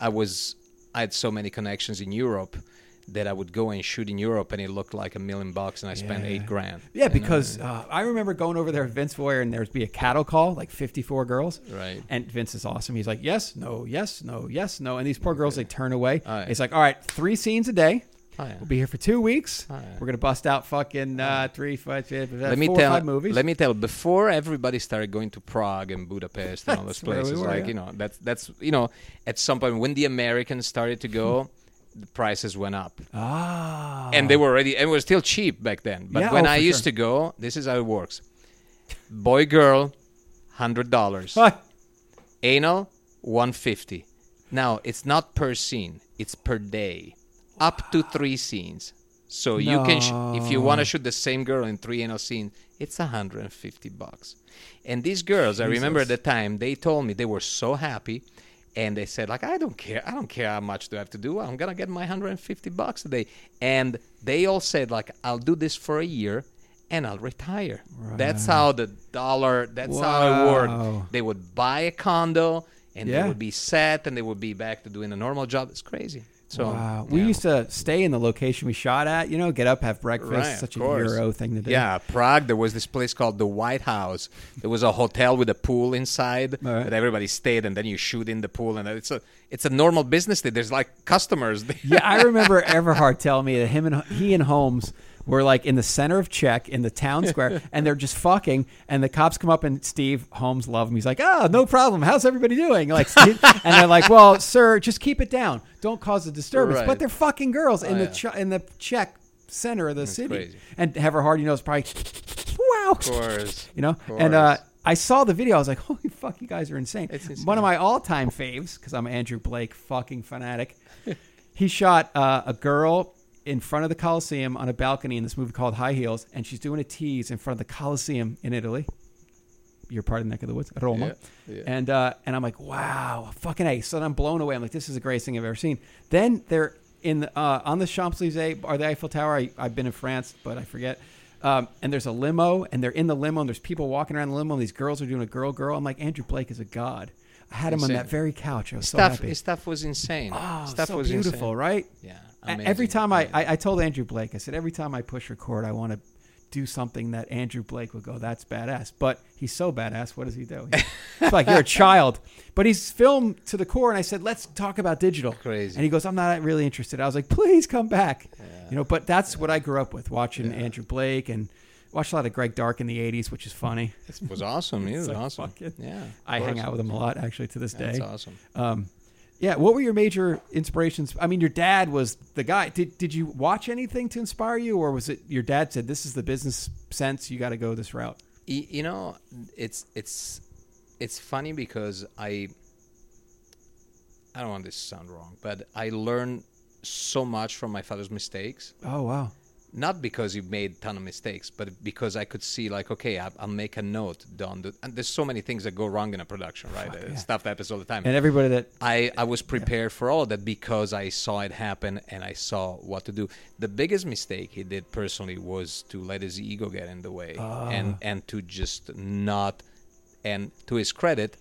B: I was I had so many connections in Europe that I would go and shoot in Europe, and it looked like a million bucks, and I spent eight grand.
A: Yeah, because uh, I remember going over there with Vince Vouyer, and there'd be a cattle call, like 54 girls.
B: right.
A: And Vince is awesome. He's like, yes, no, yes, no, yes, no. And these poor girls, they turn away.
B: Oh, yeah.
A: He's like, all right, three scenes a day.
B: Oh, yeah.
A: We'll be here for two weeks.
B: Oh, yeah.
A: We're gonna bust out fucking uh, three, five, five,
B: let me
A: four
B: tell.
A: five movies.
B: Let me tell. Before everybody started going to Prague and Budapest and all those
A: where we
B: places,
A: were,
B: like
A: yeah.
B: you know, that's that's you know, at some point when the Americans started to go, [laughs] the prices went up.
A: ah,
B: and they were already and it was still cheap back then. But
A: Yeah,
B: when
A: oh,
B: I used
A: sure.
B: to go, this is how it works: boy, girl, hundred dollars;
A: Ah,
B: anal, one fifty. Now it's not per scene; it's per day, up to three scenes. So you can, sh- if you want to shoot the same girl in three anal scenes, it's hundred and fifty bucks. And these girls, I remember at the time, they told me they were so happy. And they said, like, I don't care. I don't care how much do I have to do. I'm gonna get my 150 bucks a day. And they all said, like, I'll do this for a year, and I'll retire. That's how the dollar. That's how it
A: Wow.
B: worked. They would buy a condo, and
A: Yeah.
B: they would be set, and they would be back to doing a normal job. It's crazy. So
A: wow. We
B: yeah.
A: used to stay in the location we shot at. You know, get up, have breakfast.
B: Right,
A: Such a
B: course.
A: Euro thing to do.
B: Yeah, Prague. There was this place called the White House. There was a hotel with a pool inside
A: right.
B: that everybody stayed, and then you shoot in the pool, and it's a it's a normal business. There. There's like customers.
A: yeah, I remember [laughs] Everhard telling me that him and he and Holmes were like in the center of Czech in the town square, [laughs] and they're just fucking. And the cops come up, and Steve Holmes love him. He's like, "Oh, no problem. How's everybody doing?" Like, Steve- [laughs] and they're like, "Well, sir, just keep it down. Don't cause a disturbance."
B: Right.
A: But they're fucking girls in
B: Oh,
A: the
B: yeah.
A: Ch- in the Czech center of the city.
B: crazy.
A: And Heather Hardy knows probably, wow,
B: Of course. [laughs]
A: you know.
B: Of
A: And uh. I saw the video. I was like, "Holy fuck, you guys are insane!"
B: It's insane.
A: One of my all-time faves because I'm Andrew Blake, fucking fanatic. he shot uh, a girl in front of the Coliseum on a balcony in this movie called High Heels, and she's doing a tease in front of the Coliseum in Italy. You're part of the neck of the woods, Roma.
B: Yeah, yeah.
A: And uh, and I'm like, wow, fucking a. So then I'm blown away. I'm like, this is the greatest thing I've ever seen. Then they're in the, uh, on the Champs Elysees or the Eiffel Tower. I, I've been in France, but I forget. Um, and there's a limo, and they're in the limo, and there's people walking around the limo, and these girls are doing a girl girl. I'm like, Andrew Blake is a god. I had him on that very couch. I was so
B: Stuff,
A: happy.
B: his stuff was insane.
A: Oh,
B: stuff
A: so
B: was
A: beautiful,
B: insane.
A: right?
B: Yeah. Amazing,
A: Every time I. I, I told Andrew Blake, I said, every time I push record, I want to do something that Andrew Blake would go, that's badass. But he's so badass. What does he do? It's like, you're a [laughs] child. But he's filmed to the core. And I said, let's talk about digital.
B: Crazy.
A: And he goes, I'm not really interested. I was like, please come back. You know, but that's what I grew up with, watching Andrew Blake and watched a lot of Greg Dark in the 80s, which is funny.
B: It was awesome. [laughs] It was
A: like
B: awesome. yeah.
A: I hang out with him a lot, actually, to this
B: That's
A: day.
B: awesome.
A: Um, yeah, what were your major inspirations? I mean, your dad was the guy. Did did you watch anything to inspire you, or was it your dad said this is the business sense? You got to go this route.
B: You know it's it's it's funny because i i don't want this to sound wrong but i learned so much from my father's mistakes
A: Oh wow,
B: not because he made a ton of mistakes but because i could see like okay I, i'll make a note the, and there's so many things that go wrong in a production right Uh,
A: yeah.
B: stuff that happens all the time
A: and everybody that
B: I, I was prepared for all of that because I saw it happen and I saw what to do. The biggest mistake he did personally was to let his ego get in the way and and to just not. And to his credit,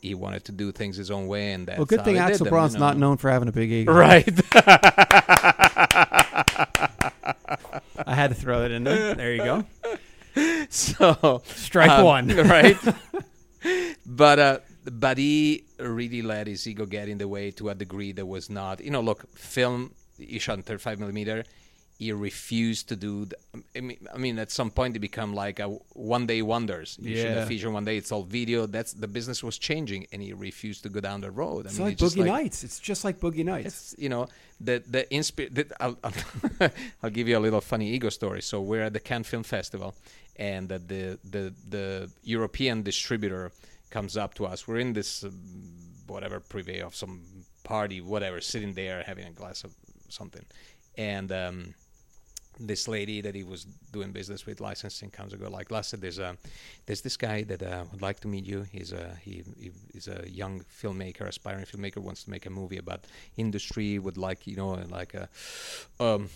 B: he wanted to do things his own way, and that's
A: well, good thing Axel
B: them,
A: Braun's
B: you know?
A: not known for having a big ego.
B: Right. [laughs]
A: I had to throw it in there. There you go.
B: so
A: Strike
B: um,
A: one. [laughs]
B: right? [laughs] but uh, but he really let his ego get in the way to a degree that was not. You know, look, film. He shot in 35 millimeter. He refused to do. The, I mean, I mean, at some point, they become like a one day wonders. You shoot
A: Yeah.
B: a feature one day, it's all video. That's the business was changing, and he refused to go down the road. I
A: It's
B: mean,
A: like
B: just
A: Boogie Nights. It's just like Boogie Nights.
B: it's you know the the inspi- the, I'll, I'll, [laughs] I'll give you a little funny ego story. So we're at the Cannes Film Festival, and uh, the the the European distributor comes up to us. We're in this um, whatever privé of some party, whatever, sitting there having a glass of something, and. Um, this lady that he was doing business with licensing comes and go. Like Lasse there's a there's this guy that uh, would like to meet you. He's a he, he is a young filmmaker aspiring filmmaker wants to make a movie about industry would like you know like a um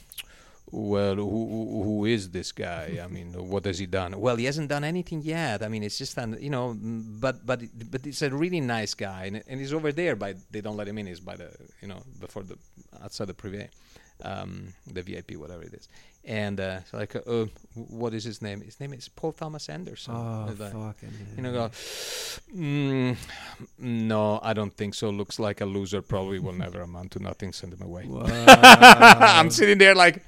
B: well who, who who is this guy? I mean [laughs] what has he done? Well he hasn't done anything yet. I mean it's just an you know mm, but but but it's a really nice guy and, and he's over there by they don't let him in. He's by the you know before the outside the privé um, the VIP, whatever it is. And uh, so like, uh, uh, what is his name? His name is Paul Thomas Anderson.
A: oh
B: It's like,
A: fucking.
B: you know, go, mm, no, I don't think so. Looks like a loser. Probably will never amount to nothing. Send him away. [laughs] I'm sitting there like,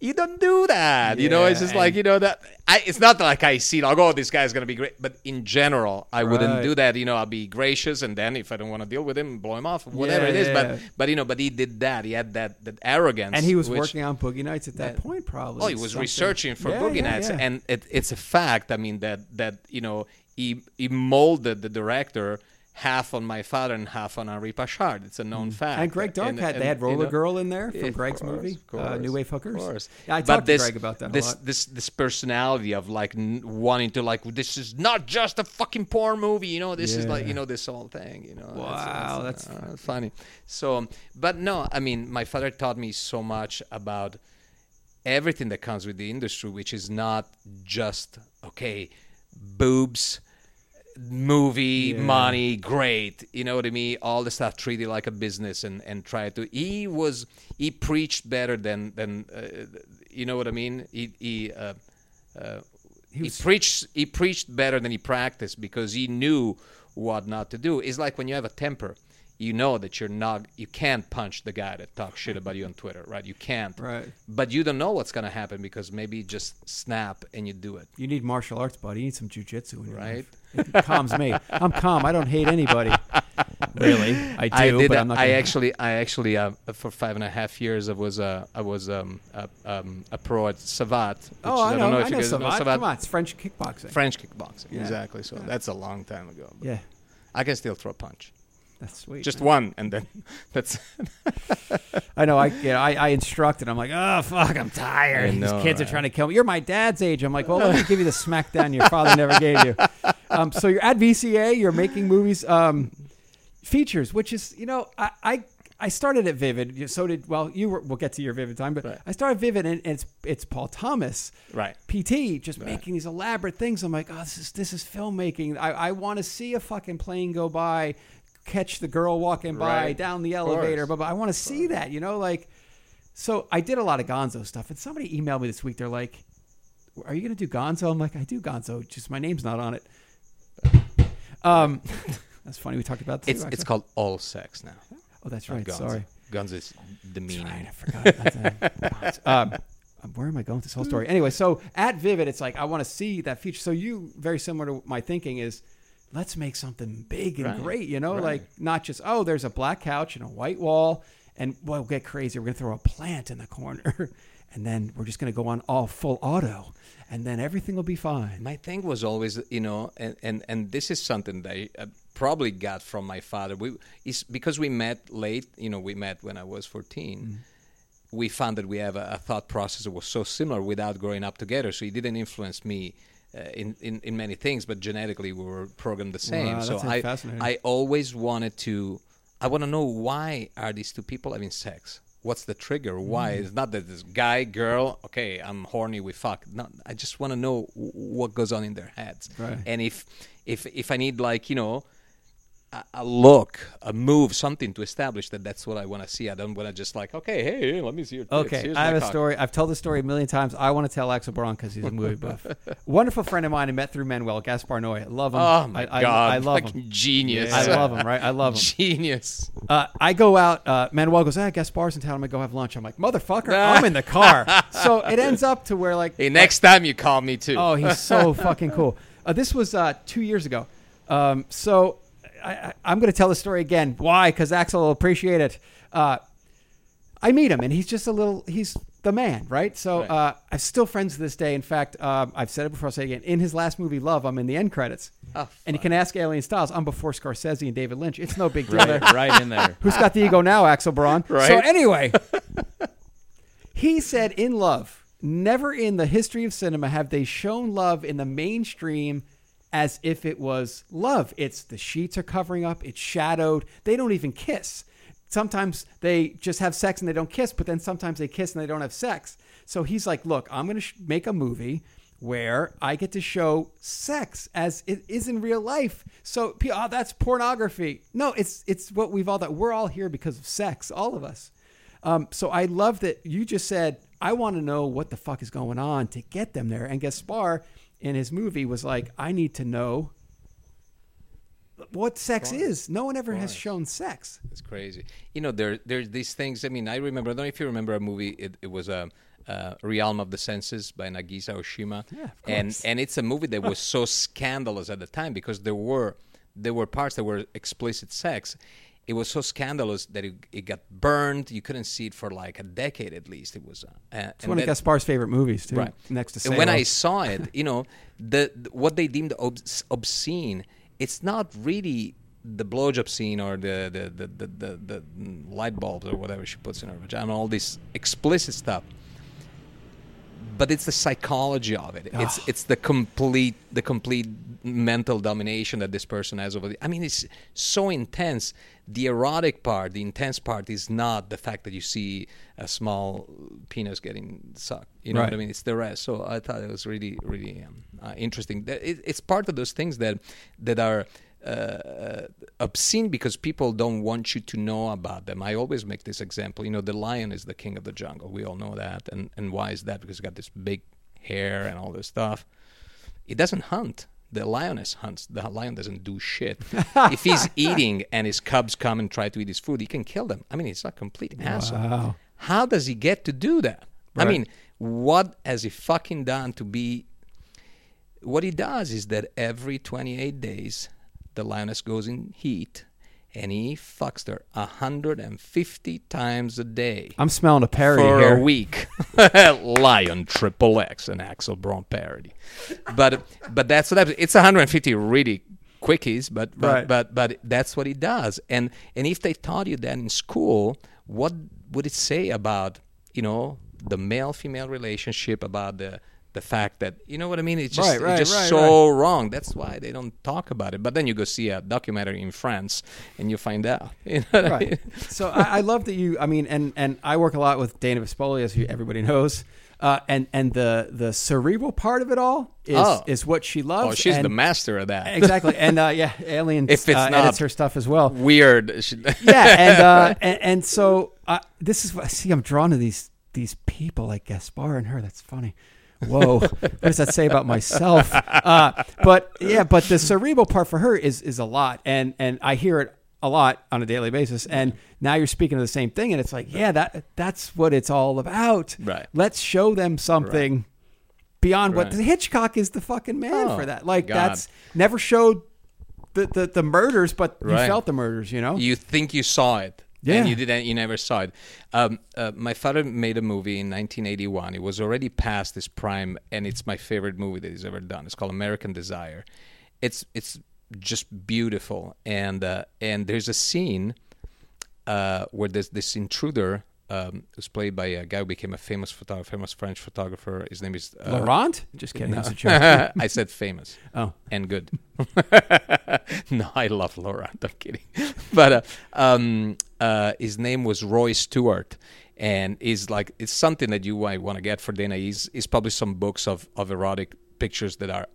B: you don't do that. you know, it's
A: Yeah,
B: just like you know that. I, it's not like I see like, oh, this guy's gonna be great. But in general, I wouldn't do that. You know, I'll be gracious, and then if I don't want to deal with him, blow him off, whatever
A: Yeah,
B: it is.
A: yeah.
B: But but you know, but he did that. He had that that arrogance,
A: and he was
B: which-
A: working on Boogie Nights at that
B: that-
A: point, probably.
B: Oh, he was
A: Something-
B: researching for
A: Yeah,
B: Boogie
A: yeah,
B: Nights,
A: yeah.
B: and it, it's a fact. I mean that that you know he he molded the director half on my father and half on Henri Pachard. It's a known fact.
A: Mm. And Greg Dark
B: And-
A: had
B: and,
A: they had
B: you
A: Roller
B: know,
A: Girl in there from Greg's
B: course,
A: movie,
B: of
A: uh, New Wave Hookers.
B: Of course.
A: Yeah, I
B: but
A: talked to Greg about that a
B: this,
A: lot.
B: This this personality of like wanting to like this is not just a fucking porn movie, you know. This is like you know this whole thing, you know.
A: Wow,
B: that's,
A: that's-
B: uh, funny. So, but no, I mean, my father taught me so much about everything that comes with the industry, which is not just okay, boobs, movie,
A: Yeah.
B: money, great. You know what I mean? All the stuff treated like a business and and try to. He was he preached better than than uh, you know what I mean. He he. Uh, uh, he,
A: was-
B: preached he preached better than he practiced because he knew what not to do. It's like when you have a temper. You know that you're not you can't punch the guy that talks shit about you on Twitter, right? You can't.
A: Right.
B: But you don't know what's gonna happen because maybe you just snap and you do it.
A: You need martial arts, buddy. You need some jujitsu in your
B: Right.
A: life. It calms me. I'm calm. I don't hate anybody. [laughs] Really, I do,
B: I did.
A: but I'm not.
B: I actually, I actually, uh, for five and a half years, I was, uh, I was um, a, um, a pro at Savate. Which
A: Oh, I know.
B: don't know
A: I
B: if
A: know
B: you guys know
A: Savate.
B: Savate.
A: Come on, it's French kickboxing.
B: French kickboxing,
A: Yeah.
B: exactly. So that's a long time ago.
A: Yeah,
B: I can still throw a punch,
A: that's sweet.
B: just
A: man.
B: one, and then [laughs] that's.
A: I know. I yeah, I, I instruct and I'm like, oh fuck, I'm tired.
B: I
A: These
B: know,
A: kids are trying to kill me. You're my dad's age. I'm like, well, let me give you the smackdown your father never [laughs] gave you. Um, so you're at VCA. You're making movies, um, features, which is you know I. I I started at Vivid. So did well. You were, we'll get to your Vivid time, but
B: Right.
A: I started Vivid, and, and it's it's Paul Thomas,
B: Right.
A: PT, just making these elaborate things. I'm like, oh, this is this is filmmaking. I, I want to see a fucking plane go by, catch the girl walking by
B: Right.
A: down the elevator,
B: course.
A: but I want to see that, you know, like. So I did a lot of Gonzo stuff, and somebody emailed me this week. They're like, "Are you going to do Gonzo?" I'm like, "I do Gonzo, just my name's not on it." Um, [laughs] that's funny. We talked about this.
B: It's
A: too,
B: it's called all sex now.
A: Oh, that's right.
B: guns.
A: Sorry.
B: Guns is
A: That's
B: demeaning.
A: right. I forgot. Uh, [laughs] um, um, where am I going with this whole story? Anyway, so at Vivid, it's like I want to see that feature. So you, very similar to my thinking, is let's make something big and
B: Right.
A: great. You know,
B: Right.
A: like not just oh, there's a black couch and a white wall, and we'll get crazy. We're gonna throw a plant in the corner, [laughs] and then we're just gonna go on all full auto, and then everything will be fine.
B: My thing was always, you know, and, and, and this is something that I uh, probably got from my father. We is because we met late. You know, we met when I was 14. We found that we have a, a thought process that was so similar without growing up together. So he didn't influence me uh, in, in in many things, but genetically we were programmed the same.
A: Wow,
B: so I. I always wanted to. I want to know why are these two people having sex? What's the trigger? Why?
A: Mm.
B: It's not that this guy, girl, okay, I'm horny, we fuck. No, I just want to know what goes on in their heads.
A: Right.
B: And if if if I need like you know a, a look, a move, something to establish that that's what I want to see. I don't want to just like okay, hey, let me see your. Tits.
A: Okay,
B: Here's
A: I have a
B: cock.
A: story. I've told the story a million times. I want to tell Axel Braun because he's a movie [laughs] buff. Wonderful friend of mine I met through Manuel Gaspar Noé. I love him.
B: Oh my
A: I, I-
B: god!
A: I, love
B: Fucking
A: him.
B: Genius.
A: I love him. Right, I love him.
B: Genius.
A: Uh, I go out. Uh, Manuel goes, "Ah, Gaspar's in town. I'm gonna go have lunch." I'm like, "Motherfucker, [laughs] I'm in the car." so it ends up to where like,
B: Hey, next time you call me too.
A: oh, he's so fucking cool. Uh, this was uh, two years ago. Um, so I, I, I'm gonna tell the story again. Why? Because Axel will appreciate it. Uh, I meet him, and he's just a little. He's the man, right? So
B: Right.
A: Uh, I'm still friends to this day. In fact, um, I've said it before. I'll say it again. In his last movie, Love, I'm in the end credits.
B: Oh,
A: and you can ask Alien Styles. I'm before Scorsese and David Lynch. It's no big [laughs] deal.
C: right, right in there. [laughs]
A: Who's got the ego now, Axel Braun? [laughs]
B: Right.
A: So anyway, he said in Love, never in the history of cinema have they shown love in the mainstream as if it was love. It's the sheets are covering up, it's shadowed. They don't even kiss. Sometimes they just have sex and they don't kiss, but then sometimes they kiss and they don't have sex. So he's like, "Look, I'm going to sh- make a movie where I get to show sex as it is in real life. So, oh, that's pornography. No, it's it's what we've all that we're all here because of sex, all of us. Um, so I love that you just said I want to know what the fuck is going on to get them there. And Gaspar in his movie was like, I need to know what sex is. No one ever has shown sex.
B: It's crazy. You know, there there's these things. I mean, I remember. I don't know if you remember a movie. It, it was a. Uh, Realm of the Senses by Nagisa Oshima,
A: Yeah, of
B: and and it's a movie that was [laughs] so scandalous at the time because there were there were parts that were explicit sex. It was so scandalous that it, it got burned. You couldn't see it for like a decade at least. It was. Uh,
A: It's one of Gaspar's favorite movies too.
B: Right.
A: Next to
B: And when I saw it, you know, the, the- what they deemed obs- obscene, it's not really the blowjob scene or the the, the, the, the the light bulbs or whatever she puts in her vagina, all this explicit stuff. But it's the psychology of it. It's it's the complete the complete mental domination that this person has over the. I mean, it's so intense. The erotic part, the intense part, is not the fact that you see a small penis getting sucked. You know what I mean? It's the rest. So I thought it was really, really um, uh, interesting. It, it's part of those things that that are uh, obscene because people don't want you to know about them. I always make this example. You know, the lion is the king of the jungle. We all know that. And and why is that? Because he got this big hair and all this stuff. It doesn't hunt. The lioness hunts. The lion doesn't do shit. [laughs] if he's eating and his cubs come and try to eat his food, he can kill them. I mean, it's a complete asshole.
A: Wow.
B: How does he get to do that? I mean, what has he fucking done to be? What he does is that every 28 days, the lioness goes in heat and he fucks her 150 times a day
A: I'm smelling a parody
B: for
A: here.
B: a week. [laughs] Lion Triple X, an Axel Braun parody. But but that's what happens. It's 150 really quickies, but but,
A: Right.
B: but but that's what he does. And and if they taught you that in school, what would it say about you know the male female relationship about the the fact that you know what I mean? It's just
A: Right, right,
B: it's just
A: right,
B: so wrong. That's why they don't talk about it. But then you go see a documentary in France and you find out. [laughs] You know what I mean?
A: right. So I, I love that you. I mean, and and I work a lot with Dana Vespoli, as you, everybody knows. Uh, and and the the cerebral part of it all is
B: Oh.
A: is what she loves.
B: Oh, she's
A: and-
B: the master of that.
A: exactly. [laughs] And uh, yeah, Alien
B: If it's
A: uh,
B: not-
A: edits her stuff as well.
B: Weird. [laughs]
A: Yeah, and, uh, and and so uh, this is what I see. I'm drawn to these these people like Gaspar and her. That's funny. Whoa, what does that say about myself? Uh, but yeah, but the cerebral part for her is is a lot, and and I hear it a lot on a daily basis. And now you're speaking of the same thing, and it's like, yeah, that that's what it's all about.
B: Right.
A: Let's show them something beyond what Hitchcock is the fucking man
B: Oh,
A: for that. Like
B: God.
A: that's never showed the, the the murders, but you felt the murders. You know.
B: you think you saw it
A: Yeah.
B: and you didn't you never saw it. Um, uh, my father made a movie in 1981 it was already past its prime and it's my favorite movie that he's ever done. It's called american desire. It's it's just beautiful. And uh, and there's a scene uh, where there's this intruder um, who's played by a guy who became a famous photographer famous french photographer his name is uh,
A: Laurent? Just kidding. Joke. [laughs]
B: I said famous
A: Oh,
B: and good. [laughs] no, I love Laurent. I'm kidding. [laughs] But uh, um, uh, his name was Roy Stuart, and is like it's something that you might want to get for Dana. He's he's published some books of of erotic pictures that are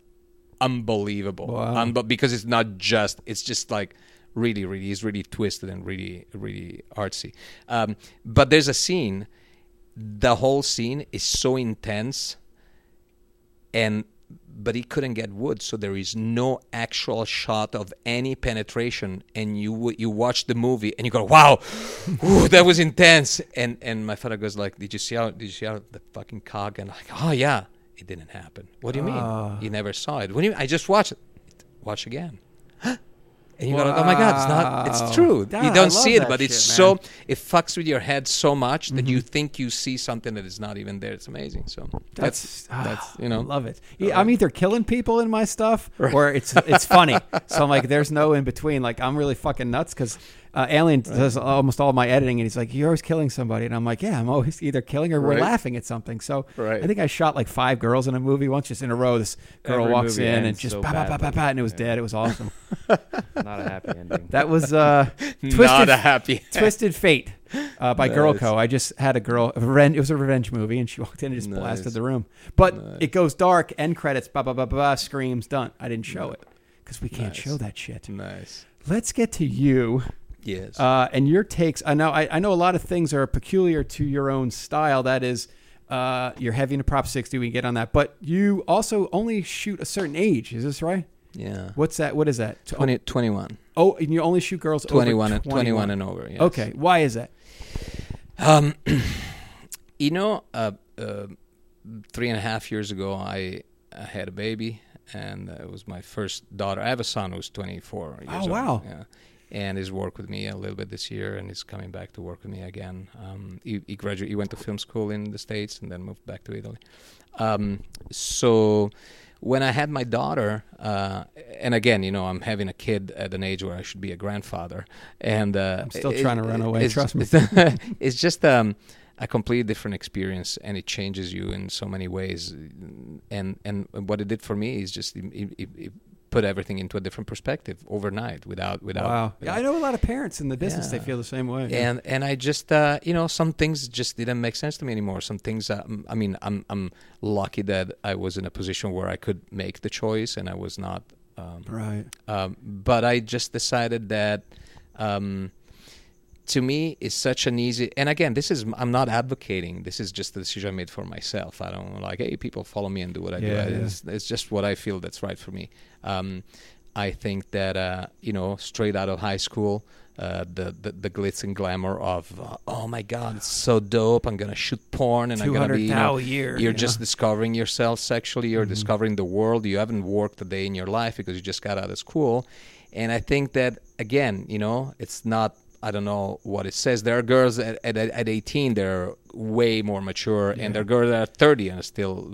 B: unbelievable.
A: Wow.
B: Unbe- because it's not just it's just like really really he's really twisted and really really artsy. Um, but there's a scene. The whole scene is so intense and but he couldn't get wood so there is no actual shot of any penetration and you you watch the movie and you go wow [laughs] ooh, that was intense and and my father goes like did you see how did you see how the fucking cock and I'm like oh yeah it didn't happen what do you
A: Ah.
B: mean you never saw it what do you mean? i just watched it watch again [gasps] [gasps] and you go like, oh my god it's not it's true you don't see it but it's
A: shit,
B: so it fucks with your head so much that
A: Mm-hmm.
B: you think you see something that is not even there it's amazing so that's
A: That's [sighs]
B: that's, you know
A: love it. Yeah, I'm either killing people in my stuff or it's it's funny. [laughs] so I'm like, there's no in between. Like I'm really fucking nuts because uh, Alien does almost all my editing, and he's like, "You're always killing somebody," and I'm like, "Yeah, I'm always either killing or we're
B: Right.
A: laughing at something." So
B: Right.
A: I think I shot like five girls in a movie once, just in a row. This girl
C: Every
A: walks in and just
C: so
A: pa pa pa pa
C: badly.
A: pa, and it was
C: Yeah.
A: dead. It was awesome. [laughs]
C: Not a happy ending.
A: That was uh, [laughs]
B: not a happy [laughs]
A: Twisted Fate uh, by Girl Co. I just had a girl. Revenge, it was a revenge movie, and she walked in and just
B: Nice.
A: blasted the room. But
B: Nice.
A: it goes dark. End credits. Ba ba ba ba. ba screams. Done. I didn't show it because we can't
B: Nice.
A: show that shit.
B: Nice.
A: Let's get to you
B: Yes.
A: uh, and your takes. I know. I, I know a lot of things are peculiar to your own style. That is. Uh, you're heavy into Prop 60. We can get on that, but you also only shoot a certain age. Is this right?
B: yeah.
A: What's that? What is that?
B: 20, 21.
A: Oh, and you only shoot girls
B: 21,
A: over
B: and, 21 and over. Yes.
A: Okay, why is that?
B: Um, [clears throat] you know, uh, uh, three and a half years ago, I, I had a baby, and it was my first daughter. I have a son who's 24 years
A: Oh,
B: old.
A: wow.
B: Yeah. And he's worked with me a little bit this year, and he's coming back to work with me again. Um, he, he graduated. He went to film school in the states, and then moved back to Italy. Um, so when I had my daughter, uh, and again, you know, I'm having a kid at an age where I should be a grandfather, and uh,
A: I'm still
B: it-
A: trying to run away, trust me. [laughs]
B: it's just um, a completely different experience, and it changes you in so many ways. And and what it did for me is just it, it, it put everything into a different perspective overnight, without without.
A: Wow. Yeah, I know a lot of parents in the business. They feel the same way.
B: and and I just uh, you know some things just didn't make sense to me anymore. Some things uh, I mean I'm I'm lucky that I was in a position where I could make the choice and I was not. Um,
A: right.
B: um, but I just decided that um, to me is such an easy and again this is i'm not advocating this is just the decision i made for myself. I don't like hey people follow me and do what i
A: Yeah,
B: do.
A: Yeah.
B: it's, it's just what i feel that's right for me. Um, i think that uh, you know straight out of high school uh, the, the the glitz and glamour of uh, oh my god it's so dope. I'm gonna shoot porn and i'm gonna be you
A: 200
B: know,
A: year,
B: you're
A: you
B: just
A: know?
B: discovering yourself sexually. You're discovering the world. You haven't worked a day in your life because you just got out of school. And i think that again you know it's not i don't know what it says. There are girls at, at, at 18 they're way more mature and there are girls that are 30 and are still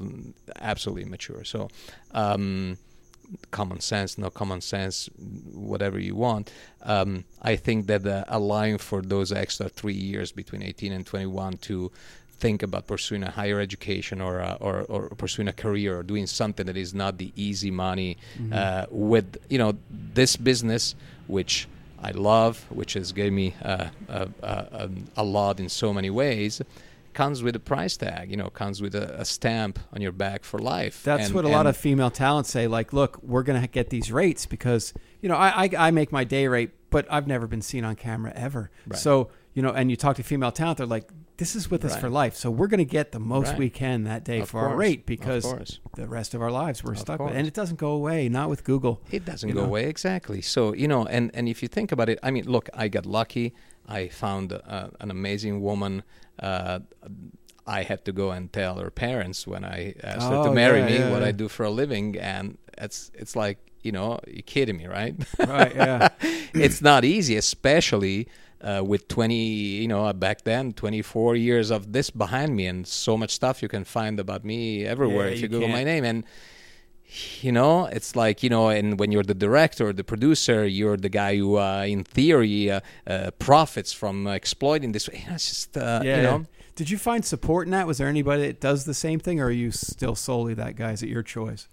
B: absolutely mature. So um, common sense, no common sense, whatever you want. Um, I think that uh, allowing for those extra three years between 18 and 21 to think about pursuing a higher education or, uh, or or pursuing a career or doing something that is not the easy money uh, with you know this business which I love which has given me uh, a, a, a lot in so many ways comes with a price tag you know comes with a, a stamp on your back for life
A: That's
B: And-
A: what a lot of female talents say. Like, look, we're going to get these rates because you know I, I I make my day rate, but I've never been seen on camera ever.
B: Right.
A: So you know, and you talk to female talent, they're like, this is with us
B: Right.
A: for life. So we're going to get the most
B: Right.
A: we can that day
B: Of
A: for our rate because the rest of our lives we're
B: Of
A: stuck with,
B: course.
A: and it doesn't go away. Not with Google.
B: It doesn't go
A: know?
B: away exactly. So you know, and and if you think about it, I mean, look, I got lucky. I found uh, an amazing woman. Uh, I had to go and tell her parents when I asked her
A: Oh,
B: to marry
A: yeah,
B: me
A: yeah,
B: what
A: yeah.
B: I do for a living, and it's it's like you know, you're kidding me, right?
A: Right, yeah. [laughs]
B: it's not easy, especially uh, with 20, you know, back then, 24 years of this behind me, and so much stuff you can find about me everywhere
A: Yeah,
B: if you,
A: you
B: Google my name. And you know, it's like you know, and when you're the director, the producer, you're the guy who, uh, in theory, uh, uh, profits from exploiting this. You know, it's just uh,
A: yeah.
B: you know.
A: Did you find support in that? Was there anybody that does the same thing, or are you still solely that guy? Is it your choice?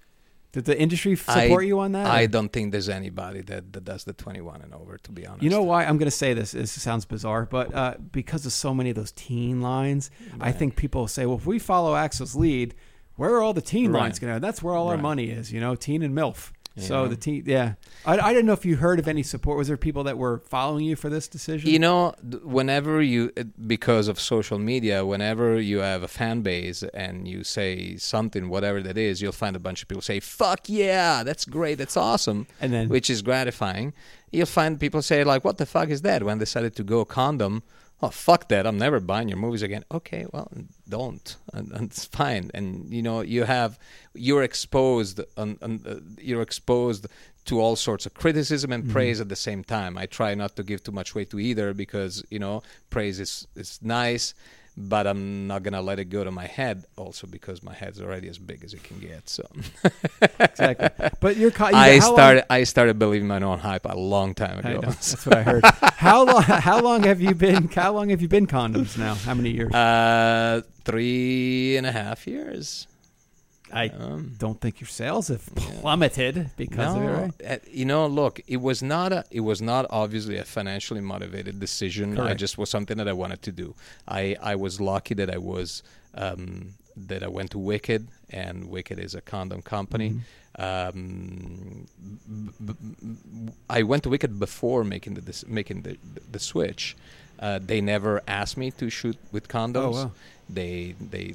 A: Did the industry support
B: I,
A: you on that?
B: I don't think there's anybody that, that does the 21 and over. To be honest,
A: You know why I'm going to say this? This sounds bizarre, but uh, because of so many of those teen lines, I think people say, "Well, if we follow Axel's lead, where are all the teen
B: Right.
A: lines going to? That's where all our money is, you know, teen and milf." So
B: Yeah.
A: the teen, yeah, I, I didn't know if you heard of any support. Was there people that were following you for this decision?
B: You know, whenever you, uh, because of social media, whenever you have a fan base and you say something, whatever that is, you'll find a bunch of people say, fuck yeah, that's great, that's awesome,
A: And then-
B: which is gratifying. You'll find people say, like, what the fuck is that? When they decided to go condom, oh, fuck that, I'm never buying your movies again. Okay, well, don't. And, and it's fine. And, you know, you have, you're exposed, on, on, uh, you're exposed to all sorts of criticism and praise at the same time. I try not to give too much weight to either because you know praise is is nice, but I'm not gonna let it go to my head also because my head's already as big as it can get. So
A: exactly. But you're, co- you [laughs]
B: I
A: how long-
B: started I started believing my own hype a long time
A: I
B: ago.
A: know, [laughs] that's what I heard. how long? How long have you been? How long have you been condoms now? How many years?
B: uh, three and a half years.
A: I
B: Um,
A: don't think your sales have plummeted because of it, right?
B: uh, you know, look, it was not a, it was not obviously a financially motivated decision. I just was something that I wanted to do. I I was lucky that I was um, that I went to Wicked, and Wicked is a condom company.
A: Mm-hmm.
B: Um, b- b- I went to Wicked before making the this, making the the switch. Uh, they never asked me to shoot with condoms.
A: Oh, wow.
B: They they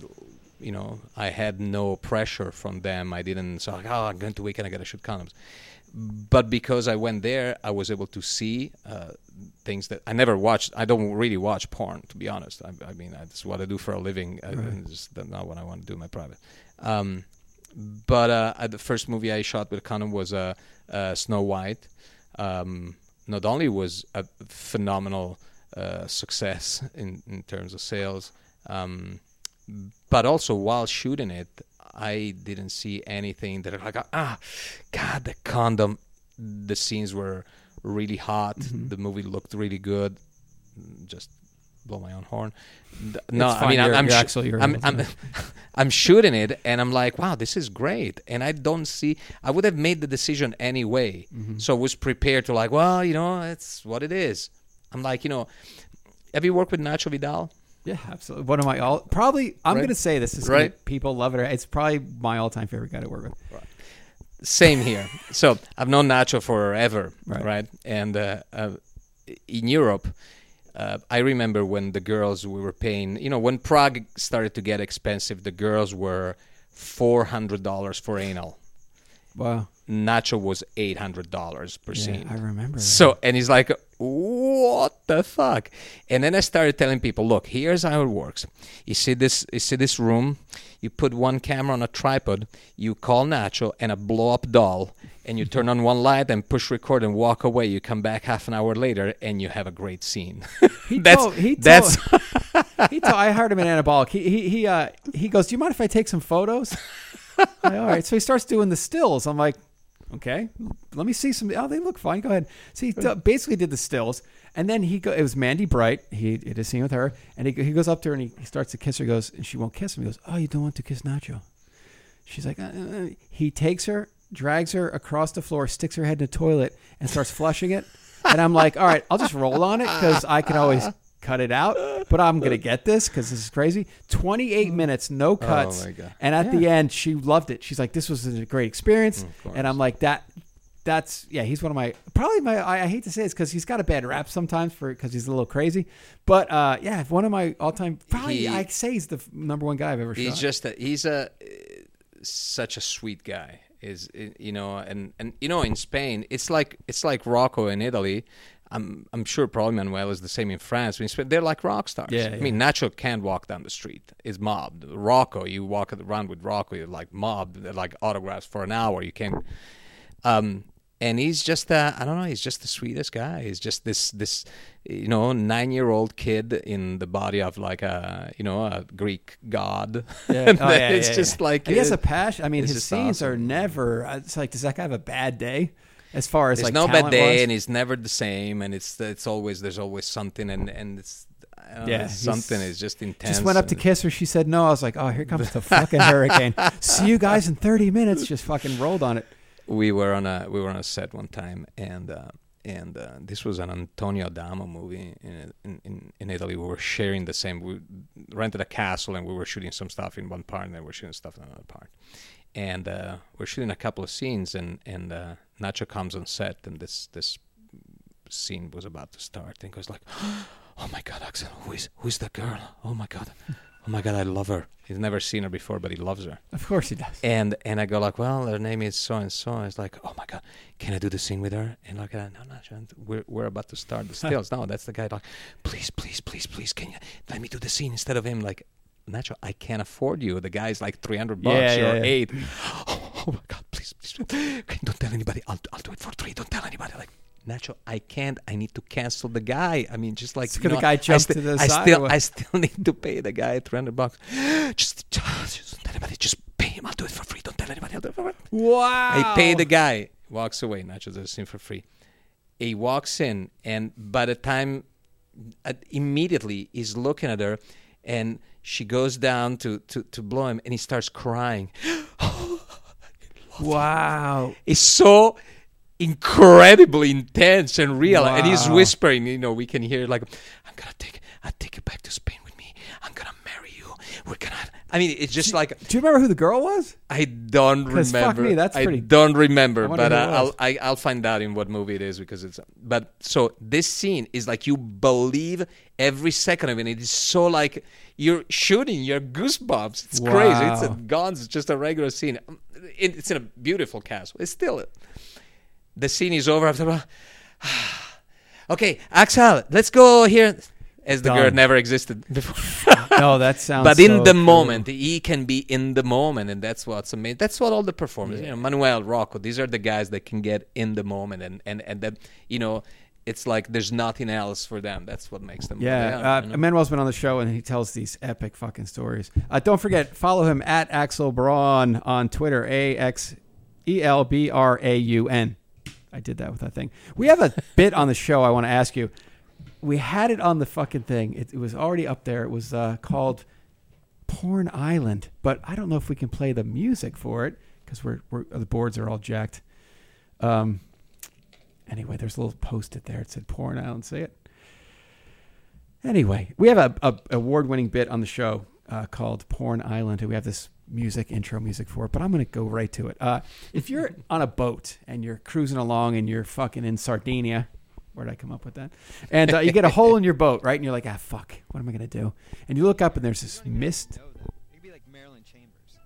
B: you know, I had no pressure from them. I didn't say, like, oh, I'm going to Wicked, I got to shoot condoms. But because I went there, I was able to see uh, things that I never watched. I don't really watch porn, to be honest. I, I mean, that's what I do for a living. I, It's not what I want to do in my private. Um, but uh, the first movie I shot with a condom was uh, uh, Snow White. Um, not only was a phenomenal uh, success in, in terms of sales, um, but also while shooting it, I didn't see anything that like ah, God, the condom. The scenes were really hot.
A: Mm-hmm.
B: The movie looked really good. Just blow my own horn. No, I mean I'm
A: You're-
B: I'm,
A: you're
B: sh-
A: actually-
B: I'm, I'm, [laughs] I'm shooting it, and I'm like, wow, this is great. And I don't see. I would have made the decision anyway,
A: Mm-hmm.
B: so I was prepared to like, well, you know, it's what it is. I'm like, you know, have you worked with Nacho Vidal?
A: Yeah, absolutely. One of my all probably. I'm
B: Right.
A: going to say this is gonna- people love it. It's probably my all-time favorite guy to work with.
B: Same here. so I've known Nacho forever,
A: Right.
B: right? And uh, uh, in Europe, Uh, I remember when the girls we were paying. You know, when Prague started to get expensive, the girls were four hundred dollars for anal.
A: Wow.
B: Nacho was eight hundred dollars per
A: Yeah,
B: scene.
A: I remember. that.
B: So, and he's like, what the fuck? And then I started telling people, look, here's how it works. You see this, you see this room. You put one camera on a tripod. You call Nacho and a blow up doll, and you turn on one light and push record and walk away. You come back half an hour later and you have a great scene.
A: He [laughs]
B: that's
A: told- he
B: that's
A: he told, I heard him in Anabolic. He he he uh, he goes, "Do you mind if I take some photos?" Like, All right. So he starts doing the stills. I'm like, "Okay, let me see some. Oh, they look fine. Go ahead." So he d- basically did the stills, and then he go. It was Mandy Bright. He did a scene with her, and he he goes up to her and he, he starts to kiss her. He goes, and she won't kiss him. He goes, "Oh, you don't want to kiss Nacho?" She's like, uh, uh, uh." he takes her, drags her across the floor, sticks her head in the toilet, and starts flushing it. And I'm like, all right, I'll just roll on it because I can always cut it out, but I'm gonna get this because this is crazy. 28 minutes, no cuts,
B: Oh my God.
A: and at the end, she loved it. She's like, this was a great experience, and I'm like that. That's yeah, he's one of my probably my. I, I hate to say this because he's got a bad rap sometimes for because he's a little crazy, but uh, yeah, one of my all time. Probably
B: He-
A: I say he's the f- number one guy I've ever
B: he's
A: shot.
B: just a, he's a such a sweet guy is you know and and you know in Spain it's like it's like Rocco in Italy I'm I'm sure probably Manuel is the same in France they're like rock stars
A: Yeah,
B: I mean Nacho can't walk down the street is mobbed Rocco you walk around with Rocco you're like mobbed like autographs for an hour you can't um and he's just uh, I don't know he's just the sweetest guy he's just this this you know nine year old kid in the body of like a you know a Greek god
A: Yeah. [laughs] Oh, yeah,
B: it's
A: yeah,
B: just
A: yeah.
B: like
A: And he has a passion. I mean, his scenes are never. uh, It's like, does that guy have a bad day? As far as
B: there's
A: like
B: no bad day
A: wise?
B: and it's never the same and it's it's always there's always something and and it's know,
A: Yeah,
B: something is just intense
A: just went up to kiss her. She said no. I was like, oh, here comes the fucking hurricane. [laughs] See you guys in 30 minutes. Just fucking rolled on it.
B: we were on a we were on a set one time and uh, and uh, this was an Antonio Adamo movie in, in in in Italy. We were sharing the same. We rented a castle and we were shooting some stuff in one part and then we were shooting stuff in another part. And uh, we're shooting a couple of scenes and and uh, Nacho comes on set and this this scene was about to start and goes like, [gasps] "Oh my God, Axel, who is who is the girl? Oh my God, oh my God, I love her. He's never seen her before, but he loves her."
A: Of course he does.
B: And and I go like, well, her name is so and so. And it's like, oh my god, can I do the scene with her? And like, uh, no, no, we're we're about to start the [laughs] stills. no, that's the guy. Like, please, please, please, please, can you let me do the scene instead of him? Like, Nacho, I can't afford you. The guy's like three hundred bucks.
A: Yeah,
B: You're
A: yeah, yeah.
B: eight. Oh, [laughs] oh my god, please, please, okay, don't tell anybody. I'll I'll do it for three. Don't tell anybody. Like. Nacho, I can't. I need to cancel the guy. I mean, just like you
A: the
B: know,
A: guy
B: I
A: jumped
B: sti-
A: to the
B: I
A: side
B: still. I still [laughs] need to pay the guy three hundred bucks. Just, just don't tell anybody. Just pay him. I'll do it for free. Don't tell anybody. I'll do it for free.
A: Wow.
B: I pay the guy. Walks away. Nacho does the scene for free. He walks in, and by the time, uh, immediately he's looking at her, and she goes down to to to blow him, and he starts crying. [gasps] [gasps]
A: Wow.
B: It's so incredibly intense and real, and he's whispering. You know, we can hear like, "I'm gonna take, I'll take you back to Spain with me. I'm gonna. We're gonna." I mean, it's just like
A: Do you remember who the girl was?
B: I don't
A: 'Cause fuck
B: remember.
A: me, that's pretty. I don't
B: remember,
A: wonder
B: but uh, I'll. I, I'll find out in what movie it is because it's. But so this scene is like you believe every second of it. It is so like you're shooting your goosebumps. It's crazy. It's a
A: Wow.
B: guns. It's just a regular scene. It, it's in a beautiful castle. It's still. The scene is over after. [sighs] okay, Axel, let's go here. As the girl never existed before. [laughs] [laughs] [laughs]
A: No, that sounds.
B: but in
A: so
B: the
A: true.
B: moment he can be in the moment and that's what's amazing that's what all the performers you know manuel rocco these are the guys that can get in the moment and and and that you know it's like there's nothing else for them that's what makes them
A: Yeah,
B: are,
A: uh,
B: you know?
A: Manuel's been on the show and he tells these epic fucking stories. Uh, don't forget, follow him at Axel Braun on Twitter, A X E L B R A U N. I did that with that thing. We have a bit on the show I want to ask you. We had it on the fucking thing. It, it was already up there. It was uh, called Porn Island, but I don't know if we can play the music for it because we're, we're the boards are all jacked. Um. Anyway, there's a little post-it there. It said Porn Island. Say it. Anyway, we have a, a award-winning bit on the show uh, called Porn Island, and we have this music intro music for it. But I'm going to go right to it. Uh, if you're on a boat and you're cruising along and you're fucking in Sardinia Where'd I come up with that? And uh, you get a hole in your boat, right? And you're like, ah, fuck. What am I gonna do? And you look up, and there's this mist.
D: Know. It could be like Marilyn Chambers.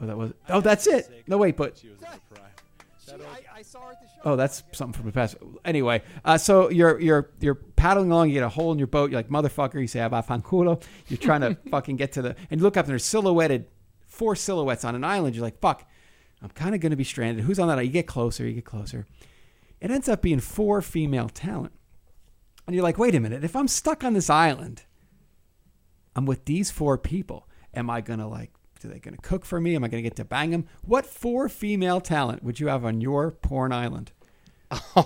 A: Oh, that was. Oh, that's it. No, wait, but
E: She was in her prime.
A: I, saw her at the show. Oh, that's something from the past. Anyway, uh, so you're you're you're paddling along. You get a hole in your boat. You're like motherfucker. You say "abafanculo." You're trying to [laughs] fucking get to the and you look up and there's silhouetted four silhouettes on an island. You're like, fuck. I'm kind of going to be stranded. Who's on that? island? You get closer. You get closer. It ends up being four female talent, and you're like, wait a minute. If I'm stuck on this island, I'm with these four people. Am I gonna like? Are they gonna cook for me? Am I gonna get to bang them? What four female talent would you have on your porn island? [laughs] That's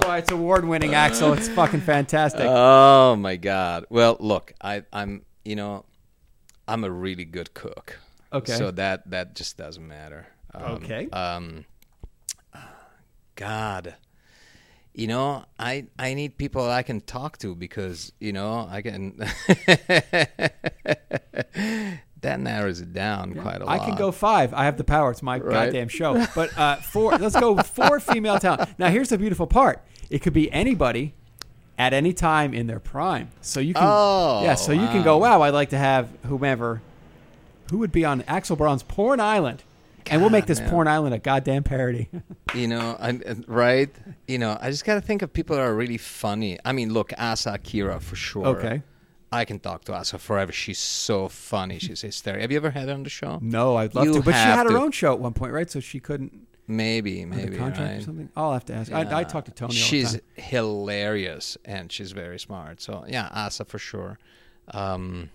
A: why it's award winning, Axel. It's fucking fantastic.
B: Oh my god. Well, look, I, I'm you know, I'm a really good cook.
A: Okay.
B: So that that just doesn't matter. Um,
A: Okay.
B: Um. God. You know, I I need people I can talk to because you know I can. [laughs] that narrows it down quite a lot.
A: I can go five. I have the power. It's my
B: Right.
A: goddamn show. [laughs] But uh, four. let's go four female talent. Now here's the beautiful part. It could be anybody at any time in their prime. So you can.
B: Oh,
A: yeah. So you can go. Wow. I'd like to have whomever. Who would be on Axel Braun's Porn Island? And we'll make this
B: man.
A: Porn Island a goddamn parody.
B: You know, I, right? You know, I just got to think of people that are really funny. I mean, look, Asa Akira for sure.
A: Okay.
B: I can talk to Asa forever. She's so funny. She's hysterical. Have you ever had her on the show?
A: no, I'd love
B: You
A: to. But she had her own show at one point, right? So she couldn't
B: Maybe, maybe.
A: contract
B: right?
A: or something. I'll have to ask. I, I
B: Yeah.
A: talk to Tony. All
B: She's
A: the time.
B: hilarious and she's very smart. So yeah, Asa for sure. Um,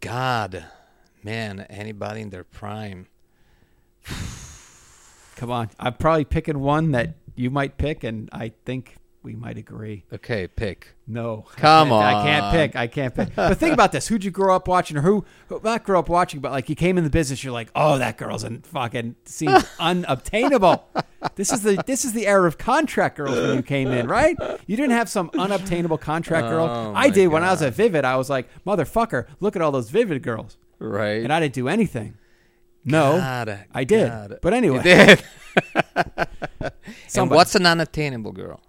B: God, man, anybody in their prime.
A: Come on. I'm probably picking one that you might pick, and I think we might agree.
B: Okay, pick.
A: No,
B: Come
A: I can't, I can't pick. I can't pick. But think about this: Who'd you grow up watching, or who, who not grow up watching, but like you came in the business, you're like, oh, that girl's an fucking seems [laughs] unobtainable. This is the this is the era of contract girls when you came in, right? You didn't have some unobtainable contract girl.
B: Oh,
A: I did when I was
B: God.
A: at Vivid. I was like, motherfucker, look at all those Vivid girls,
B: Right.
A: and I didn't do anything. No,
B: God,
A: I did.
B: God.
A: But anyway,
B: You did. [laughs] and what's an unattainable girl?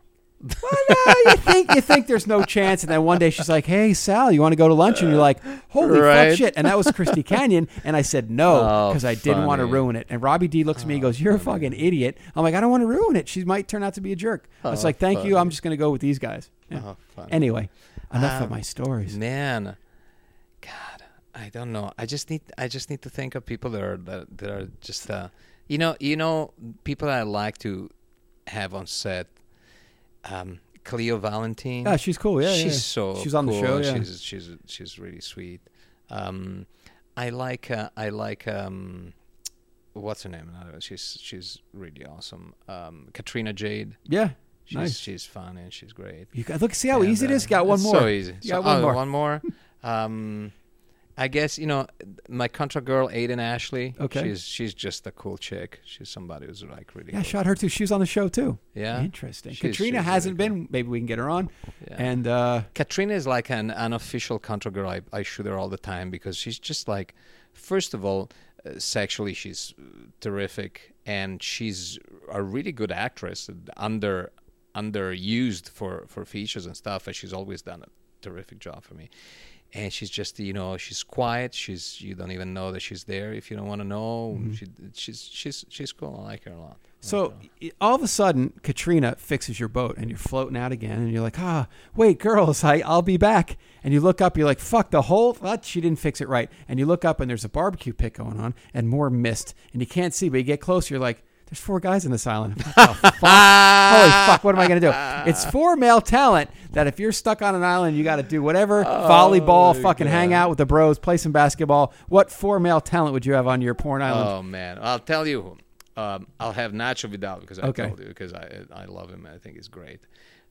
A: well, no, you think you think there's no chance, and then one day she's like, "Hey, Sal, you want to go to lunch?" And you're like, "Holy fuck, shit!" And that was Christy [laughs] Canyon, and I said no
B: Oh,
A: because I didn't want to.
B: Oh,
A: ruin it. And Robbie D looks at me, and goes, "You're a fucking idiot." I'm like, "I don't want to ruin it. She might turn out to be a jerk." I was
B: Oh,
A: like, "Thank you. I'm just gonna go with these guys." Yeah.
B: Oh.
A: Anyway, enough of
B: Um,
A: my stories.
B: Man, I don't know. I just need I just need to think of people that are that, that are just uh, you know you know people that I like to have on set. Um, Cleo Valentine.
A: Yeah, she's cool. Yeah,
B: she's
A: yeah.
B: so
A: She's on the show, yeah.
B: She's she's she's really sweet. Um, I like uh, I like um, what's her name? Uh, She's she's really awesome. Um, Katrina Jade.
A: yeah.
B: She's
A: Nice.
B: she's fun and she's great.
A: You got, look, see how
B: And,
A: easy it
B: uh,
A: is. Got one more.
B: So easy.
A: You
B: So-
A: one
B: oh,
A: more.
B: One more. Um, I guess you know my contract girl Aiden Ashley.
A: Okay.
B: She's she's just a cool chick. She's somebody who's like really.
A: Yeah, I shot her too. She was on the show too.
B: Yeah.
A: Interesting.
B: She's-
A: Katrina
B: she's
A: hasn't
B: really
A: been. Maybe we can get her on.
B: Yeah.
A: And uh,
B: Katrina is like an unofficial contract girl. I, I shoot her all the time because she's just like, first of all, uh, sexually she's uh, terrific, and she's a really good actress, under underused for for features and stuff. And she's always done a terrific job for me. And she's just you know she's quiet. She's you don't even know that she's there if you don't want to know. She, she's she's she's cool. I like her a lot.
A: So all of a sudden, Katrina fixes your boat, and you're floating out again, and you're like, "Ah, wait, girls, I, I'll be back." And you look up, you're like, "Fuck the whole what? She didn't fix it right." And you look up, and there's a barbecue pit going on, and more mist, and you can't see, but you get closer, you're like, "There's four guys in this island." The fuck? Holy fuck! What am I gonna do? It's [laughs] four male talent that if you're stuck on an island, you got to do whatever volleyball,
B: my
A: fucking hang out with the bros, play some basketball. What four male talent would you have on your porn island?
B: Oh man, I'll tell you. Um, I'll have Nacho Vidal because I
A: Okay.
B: told you because I I love him. I think he's great.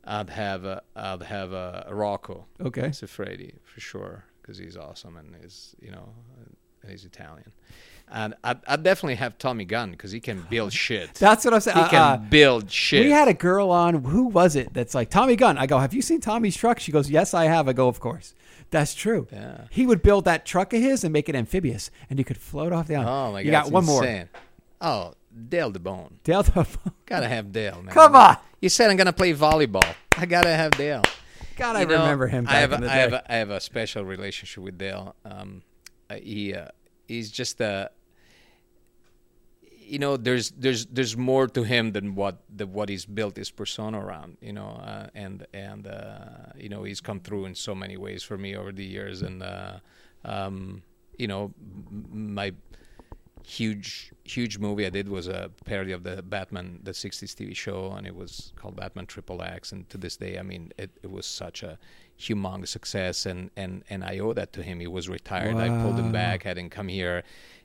B: I'd have uh, I'd have uh, Rocco
A: Okay.
B: Siffredi for sure because he's awesome and he's you know and he's Italian. And I'd, I'd definitely have Tommy Gunn because he can build [laughs] shit.
A: That's what I'm saying.
B: he can
A: uh,
B: build shit.
A: We had a girl on. Who was it? That's like Tommy Gunn. I go, have you seen Tommy's truck? She goes, yes, I have. I go, of course. That's true.
B: Yeah.
A: He would build that truck of his and make it amphibious, and you could float off the island.
B: oh my god,
A: You got one more.
B: Oh, Dale DaBone.
A: Dale. The, [laughs]
B: Gotta have Dale, man.
A: come on.
B: You said I'm gonna play volleyball. I gotta have Dale.
A: God, I
B: You know,
A: remember him back
B: I have,
A: in the
B: a,
A: day.
B: I have, a, I have a special relationship with Dale. Um, uh, he uh, he's just a. You know, there's there's there's more to him than what the what he's built his persona around. You know, uh, and and uh, you know he's come through in so many ways for me over the years, and uh, um, you know, my huge huge movie I did was a parody of the Batman the 60s TV show and it was called Batman Triple X. And to this day I mean it, it was such a humongous success. And, and and I owe that to him. He was retired. Wow. I pulled him back had him come here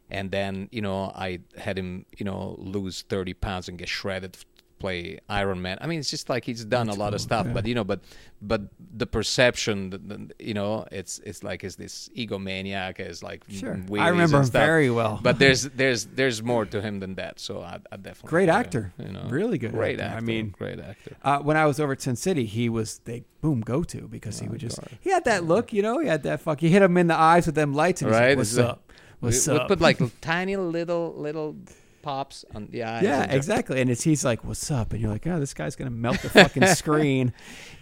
B: and then you know I had him you know lose 30 pounds and get shredded play Iron Man I mean it's just like he's done a lot of stuff but you know but but the perception the, the, you know it's it's like is this egomaniac is like
A: Sure. I remember him
B: stuff.
A: very well.
B: But [laughs] there's there's there's more to him than that. So I, I definitely
A: Great
B: uh,
A: actor.
B: You know,
A: Really good
B: Great
A: actor. I mean,
B: great actor.
A: Uh, when I was over at Sin City, he was they boom go to because
B: Oh,
A: he would just he had that look, you know, he had that fuck. You hit him in the eyes with them lights, and he's
B: Right,
A: like, "What's
B: it's
A: up? What's
B: we, we
A: up?"
B: put like [laughs] tiny little little pops on the eyes.
A: yeah, exactly. And it's he's like, "What's up?" And you're like, "Oh, this guy's gonna melt the fucking [laughs] screen."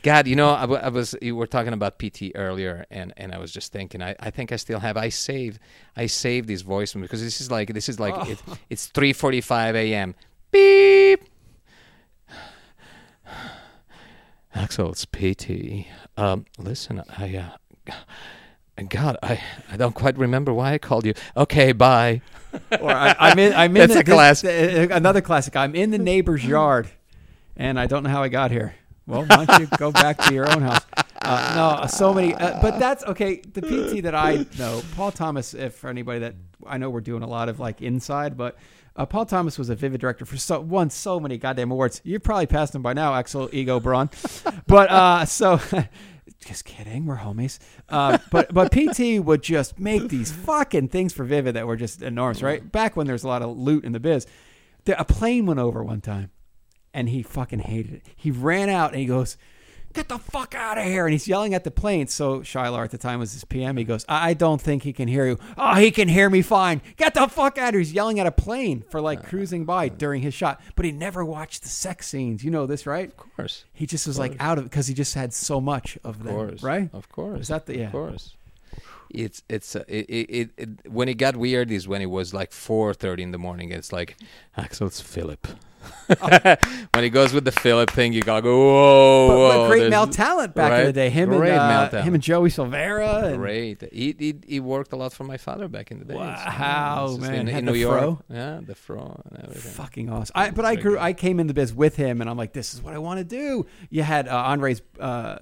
B: God, you know, I, w- I was you were talking about PT earlier, and, and I was just thinking, I, I think I still have. I saved I saved this voicemail because this is like this is like
A: Oh.
B: it, it's three forty five a.m. Beep. [sighs] Axel, it's PT. Um, listen, I uh, God, I, I don't quite remember why I called you. Okay, bye. [laughs]
A: or I, I'm in. I'm in
B: That's
A: the,
B: a classic.
A: this- uh, another classic. I'm in the neighbor's [laughs] yard, and I don't know how I got here. Well, why don't you go back to your own house? Uh, no, so many. Uh, but that's okay. The PT that I know, Paul Thomas. If for anybody that I know, we're doing a lot of like inside, but. Uh, Paul Thomas was a Vivid director for so won so many goddamn awards. You've probably passed him by now, Axel Ego Braun. [laughs] but uh, so, just kidding, we're homies. Uh, but but PT would just make these fucking things for Vivid that were just enormous, right? Back when there's a lot of loot in the biz. A plane went over one time, and he fucking hated it. He ran out and he goes, "Get the fuck out of here!" And he's yelling at the plane. So Shilar at the time was his PM. He goes, "I don't think he can hear you." Oh, he can hear me fine. Get the fuck out of here! He's yelling at a plane for like cruising by during his shot, but he never watched the sex scenes. You know this, right?
B: Of course.
A: He just was like out of it because he just had so much of
B: Of
A: them,
B: course,
A: right?
B: Of course,
A: Is that the- yeah.
B: Of course. It's it's uh, it, it, it, when it got weird is when it was like four thirty in the morning. It's like Axel, it's Philip. [laughs] when he goes with the Philip thing, you gotta go whoa.
A: But, but great male talent back in the day. Him
B: Great
A: and uh, him and Joey Silvera. And,
B: Great. He, he he worked a lot for my father back in the day.
A: Wow,
B: It's just
A: man.
B: In, in
A: the
B: New York.
A: fro?
B: Yeah, the fro and everything.
A: Fucking awesome. I, but I grew. I came in the biz with him, and I'm like, this is what I want to do. You had uh, Andre's uh,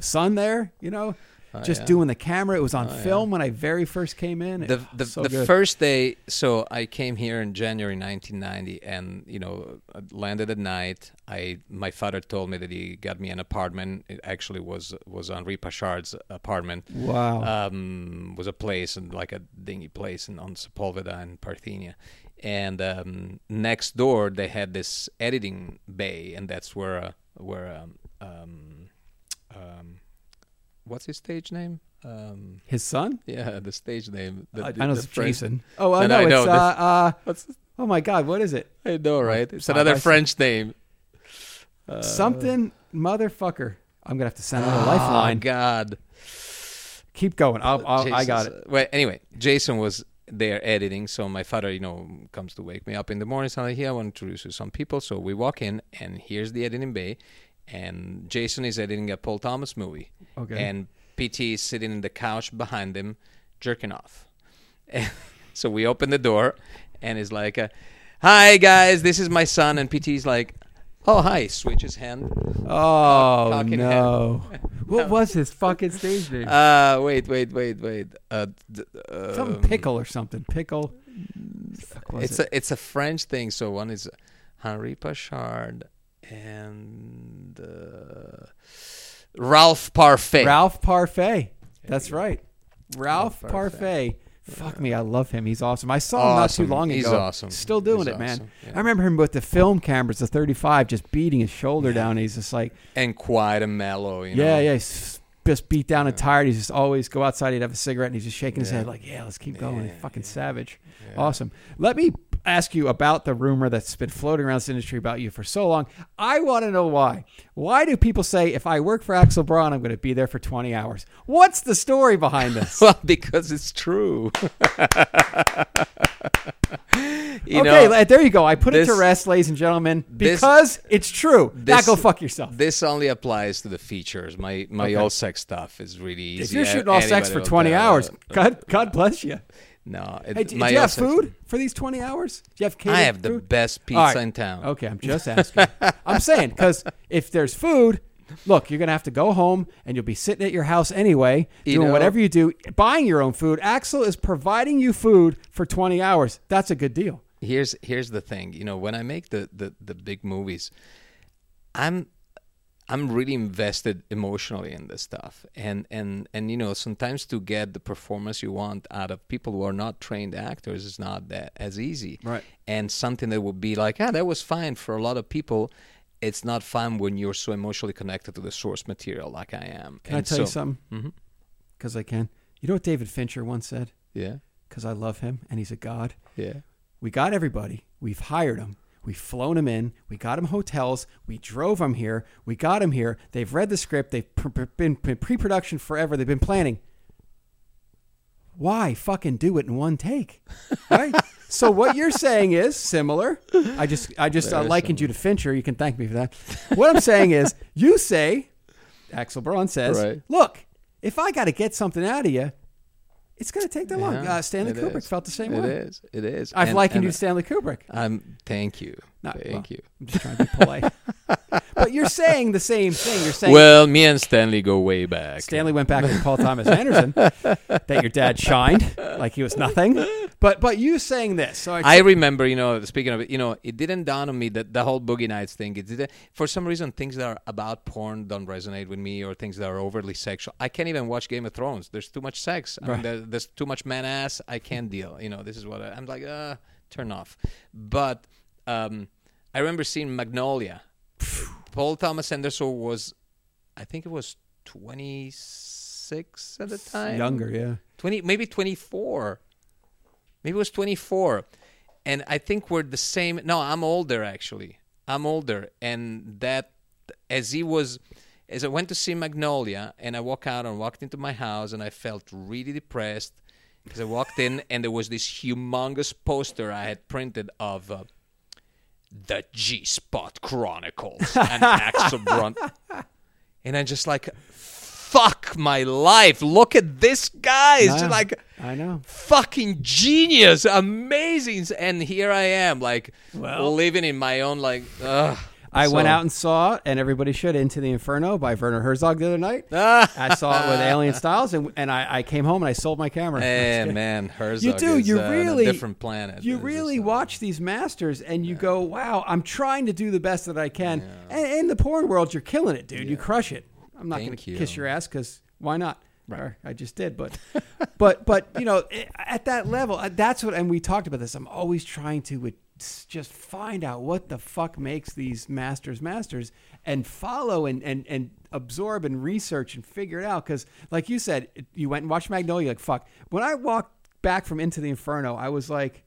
A: son there, you know,
B: Oh,
A: just
B: yeah.
A: doing the camera. It was on
B: Oh, yeah.
A: film when I very first came in.
B: The the,
A: so
B: the first day so i came here in january 1990 and you know landed at night i my father told me that he got me an apartment it actually was was henri pachard's apartment
A: Wow.
B: um, was a place and like a dingy place in, on Sepulveda in Parthenia. And um, next door they had this editing bay, and that's where uh, where um, um, um, what's his stage name? Um,
A: His son.
B: yeah, the stage name. The,
A: I,
B: the-
A: I know it's
B: French-
A: Jason. Oh, I
B: No,
A: know.
B: no, I
A: it's
B: know.
A: uh, uh,
B: What's
A: oh my God, what is it?
B: I know, right? It's another. French name. Uh,
A: Something motherfucker. I'm gonna have to send out a
B: Oh
A: lifeline.
B: God.
A: Keep going. I'll, I'll, I got it.
B: Well, anyway, Jason was there editing, so my father, you know, comes to wake me up in the morning. So I'm like, "Here, I want to introduce you to some people." So we walk in, and here's the editing bay, and Jason is editing a Paul Thomas movie,
A: Okay.
B: and PT is sitting in the couch behind him, jerking off. And [laughs] so we open the door, and he's like, uh, "Hi guys, this is my son," and PT's like. Oh hi! Switch his hand.
A: Oh
B: cock in
A: no! [laughs] what was his fucking stage name?
B: Uh, wait, wait, wait, wait. Uh, d-
A: Something
B: um,
A: pickle or something. Pickle.
B: It's
A: it?
B: a it's a French thing. So one is Henri Pachard and uh, Ralph Parfait.
A: Ralph Parfait. That's right. Ralph
B: Ralph
A: Parfait.
B: Parfait.
A: Fuck me, I love him. He's awesome. I saw him not too long ago.
B: He's awesome.
A: Still doing
B: He's
A: it, man.
B: awesome. Yeah.
A: I remember him with the film cameras, the 35, just beating his shoulder down. He's just like,
B: and quiet and mellow. You know?
A: yeah, yeah, he's just beat down and tired. He's just always go outside. He'd have a cigarette and he's just shaking his head like, yeah, let's keep going.
B: Yeah,
A: Fucking
B: yeah.
A: savage.
B: Yeah.
A: Awesome. Let me ask you about the rumor that's been floating around this industry about you for so long. I want to know why. Why do people say if I work for Axel Braun, I'm going to be there for 20 hours? What's the story behind this? [laughs]
B: Well, because it's true. [laughs] you
A: okay,
B: know,
A: there you go. I put it to rest, ladies and gentlemen,
B: this-
A: because it's true. now go fuck yourself.
B: this only applies to the features. My my
A: Okay.
B: all sex stuff is really easy.
A: if you're shooting all sex for 20 hours, uh, God, God bless you.
B: No, it,
A: Hey, do, do you have food for these 20 hours? Do you have
B: I have the
A: food?
B: best pizza
A: right.
B: in town.
A: Okay, I'm just asking. [laughs] I'm saying because if there's food, look, you're gonna have to go home and you'll be sitting at your house anyway,
B: You
A: doing
B: know-
A: whatever you do, buying your own food. Axel is providing you food for 20 hours. That's a good deal.
B: here's here's the thing you know when i make the, the the big movies i'm i'm really invested emotionally in this stuff and and and you know sometimes to get the performance you want out of people who are not trained actors is not that as easy
A: Right.
B: and something that would be like ah that was fine for a lot of people it's not fun when you're so emotionally connected to the source material like i am
A: Can I
B: And
A: tell you
B: so-
A: something?
B: Mhm.
A: Because I can. You know what David Fincher once said?
B: yeah
A: Because I love him and he's a god.
B: yeah
A: We got everybody. We've hired them. We've flown them in. We got them hotels. We drove them here. We got them here. They've read the script. They've pr- pr- been been pre-production forever. They've been planning. Why fucking do it in one take? Right? [laughs] so what you're saying is similar. I just I just uh, likened you to Fincher. You can thank me for that. What I'm saying is you say Axel Braun says,
B: Right.
A: "Look, if I got to get something out of you, it's going to take that long." Uh, Stanley Kubrick
B: is.
A: felt the same
B: It
A: way.
B: It is. It is.
A: I've
B: And-
A: likened
B: and
A: you to Stanley Kubrick.
B: I'm. Thank you.
A: Not-
B: thank
A: well,
B: you.
A: I'm just trying to be polite. [laughs] but you're saying the same thing. You're saying
B: Well, me and Stanley go way back.
A: Stanley went back with Paul Thomas Anderson, [laughs] that your dad shined like he was nothing. But but you saying this, so I,
B: I remember, you know, speaking of it, you know, it didn't dawn on me that the whole Boogie Nights thing. It didn't, for some reason, things that are about porn don't resonate with me, or things that are overly sexual. I can't even watch Game of Thrones. There's too much sex. I mean, there, there's too much man ass. I can't deal. You know, this is what I, I'm like. Uh, turn off. But um, I remember seeing Magnolia. Paul Thomas Anderson was, I think it was 26 at the time.
A: younger, yeah.
B: 20 maybe 24 maybe it was 24 and i think we're the same no i'm older actually i'm older and that as he was as i went to see magnolia and i walked out and walked into my house and i felt really depressed because i walked in and there was this humongous poster i had printed of uh, the G Spot Chronicles and Axel Braun. [laughs] And I'm just like, fuck my life. Look at this guy. It's just like
A: I know.
B: fucking genius, amazing. And here I am, like
A: Well-
B: living in my own like. Ugh.
A: I went out and saw, and everybody should, Into the Inferno by Werner Herzog the other night. [laughs]
B: Ah,
A: I saw it with Alien Styles, and, and I, I came home and I sold my camera.
B: eh, [laughs] man, Herzog
A: You do.
B: is
A: You
B: uh, on
A: really
B: a different planet.
A: You really
B: just, uh,
A: watch these masters, and you go, "Wow, I'm trying to do the best that I can." And in the porn world, you're killing it, dude. You crush it. I'm not going to
B: you.
A: kiss your ass because why not? Or I just did, but, [laughs] but, but you know, at that level, uh, that's what. And we talked about this. I'm always trying to uh, s- just find out what the fuck makes these masters masters, and follow and and and absorb and research and figure it out. Because, like you said, you went and watched Magnolia. Like fuck. When I walked back from Into the Inferno, I was like,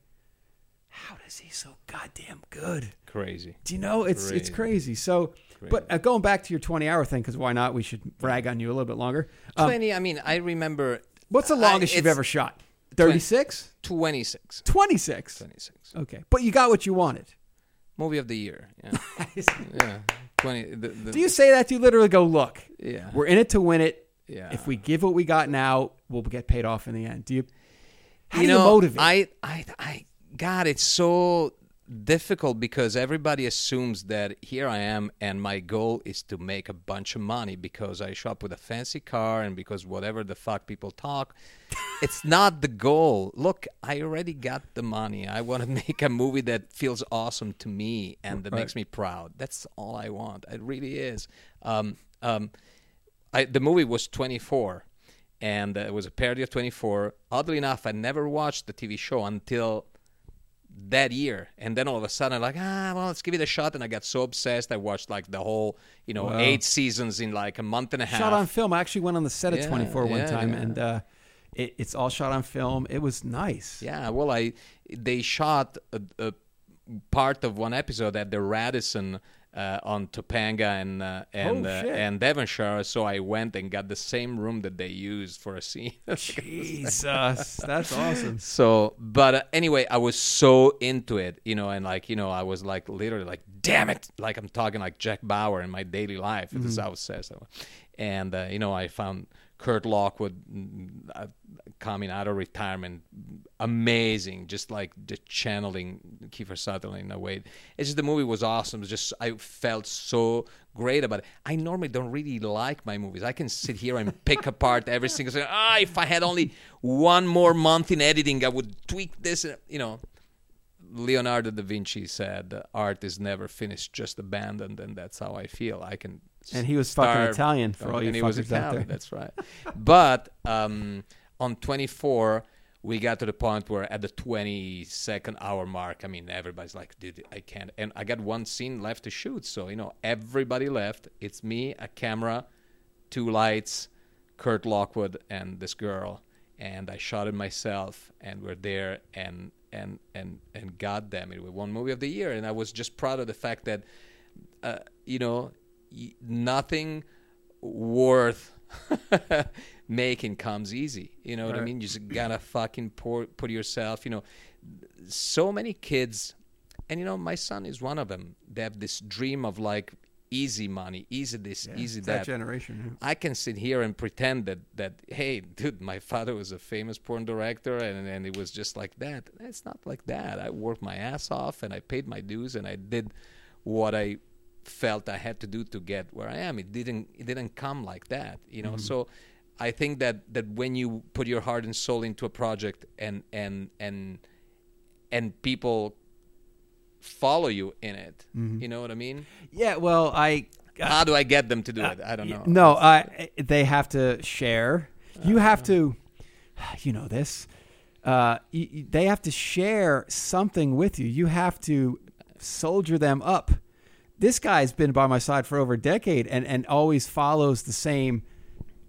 A: how does he so goddamn good?
B: crazy.
A: Do you know it's it's
B: Crazy.
A: crazy. So, but uh, going back to your twenty hour thing, because why not? We should brag on you a little bit longer. Um,
B: 20, I mean, I remember.
A: what's the
B: I-
A: longest you've ever shot? 36?
B: 26.
A: 26.
B: 26.
A: Okay, but you got what you wanted.
B: Movie of the year. Yeah. [laughs] yeah. 20. The, the,
A: Do you say that? Do you literally go, look,
B: Yeah.
A: we're in it to win it.
B: Yeah.
A: If we give what we got now, we'll get paid off in the end. Do you? How
B: you
A: do
B: know,
A: you motivate?
B: I, I, I, God, it's so difficult because everybody assumes that here I am and my goal is to make a bunch of money because I shop with a fancy car and because whatever the fuck people talk. [laughs] it's not the goal. Look, I already got the money. I want to [laughs] make a movie that feels awesome to me and that
A: Right.
B: makes me proud. That's all I want. It really is. Um, um, I, the movie was 24 and uh, it was a parody of 24 oddly enough i never watched the tv show until that year and then all of a sudden I'm like ah well let's give it a shot and i got so obsessed i watched like the whole you know
A: Wow.
B: eight seasons in like a month and a half
A: shot on film. I actually went on the set of
B: Yeah,
A: 24 one
B: yeah,
A: time,
B: yeah.
A: and uh, It, it's all shot on film. It was nice.
B: Yeah, well, I they shot a, a part of one episode at the Radisson uh, on Topanga and uh, and
A: Oh,
B: uh, and Devonshire. So I went and got the same room that they used for a scene. [laughs]
A: Jesus, that's awesome. [laughs]
B: So, but uh, anyway, I was so into it, you know, and like, you know, I was like literally like, damn it, like I'm talking like Jack Bauer in my daily life.
A: Mm-hmm.
B: This is how it says. And uh, you know, I found Kurt Lockwood uh, coming out of retirement, amazing, just like just channeling Kiefer Sutherland in a way. It's just the movie was awesome. It's just I felt so great about it. I normally don't really like my movies. I can sit here and pick [laughs] apart every single thing. Ah, if I had only one more month in editing, I would tweak this. You know, Leonardo da Vinci said, "Art is never finished, just abandoned," and that's how I feel. I can.
A: And he was fucking Italian for all you
B: and he was Italian. That's right. but um, on 24, we got to the point where at the 22nd hour mark, I mean, everybody's like, dude, I can't. And I got one scene left to shoot. So, you know, everybody left. It's me, a camera, two lights, Kurt Lockwood, and this girl. And I shot it myself, and we're there, and and and and God damn it, we won movie of the year, and I was just proud of the fact that, uh, you know, nothing worth [laughs] making comes easy. You know what I mean? You just gotta fucking pour, put yourself. You know, so many kids, and you know, my son is one of them. They have this dream of like easy money, easy this, easy
A: that
B: that.
A: generation.
B: I can sit here and pretend that that hey, dude, my father was a famous porn director, and and it was just like that. It's not like that. I worked my ass off, and I paid my dues, and I did what I felt I had to do to get where I am. It didn't it didn't come like that, you know. Mm-hmm. So I think that that when you put your heart and soul into a project, and and and and people follow you in it, mm-hmm. you know what I mean?
A: Yeah, well, I uh,
B: How do I get them to do uh, it? I don't know.
A: No, I, they have to share. You uh-huh. have to, [sighs] you know this. Uh, y y- they have to share something with you. You have to soldier them up. This guy's been by my side for over a decade and, and always follows the same.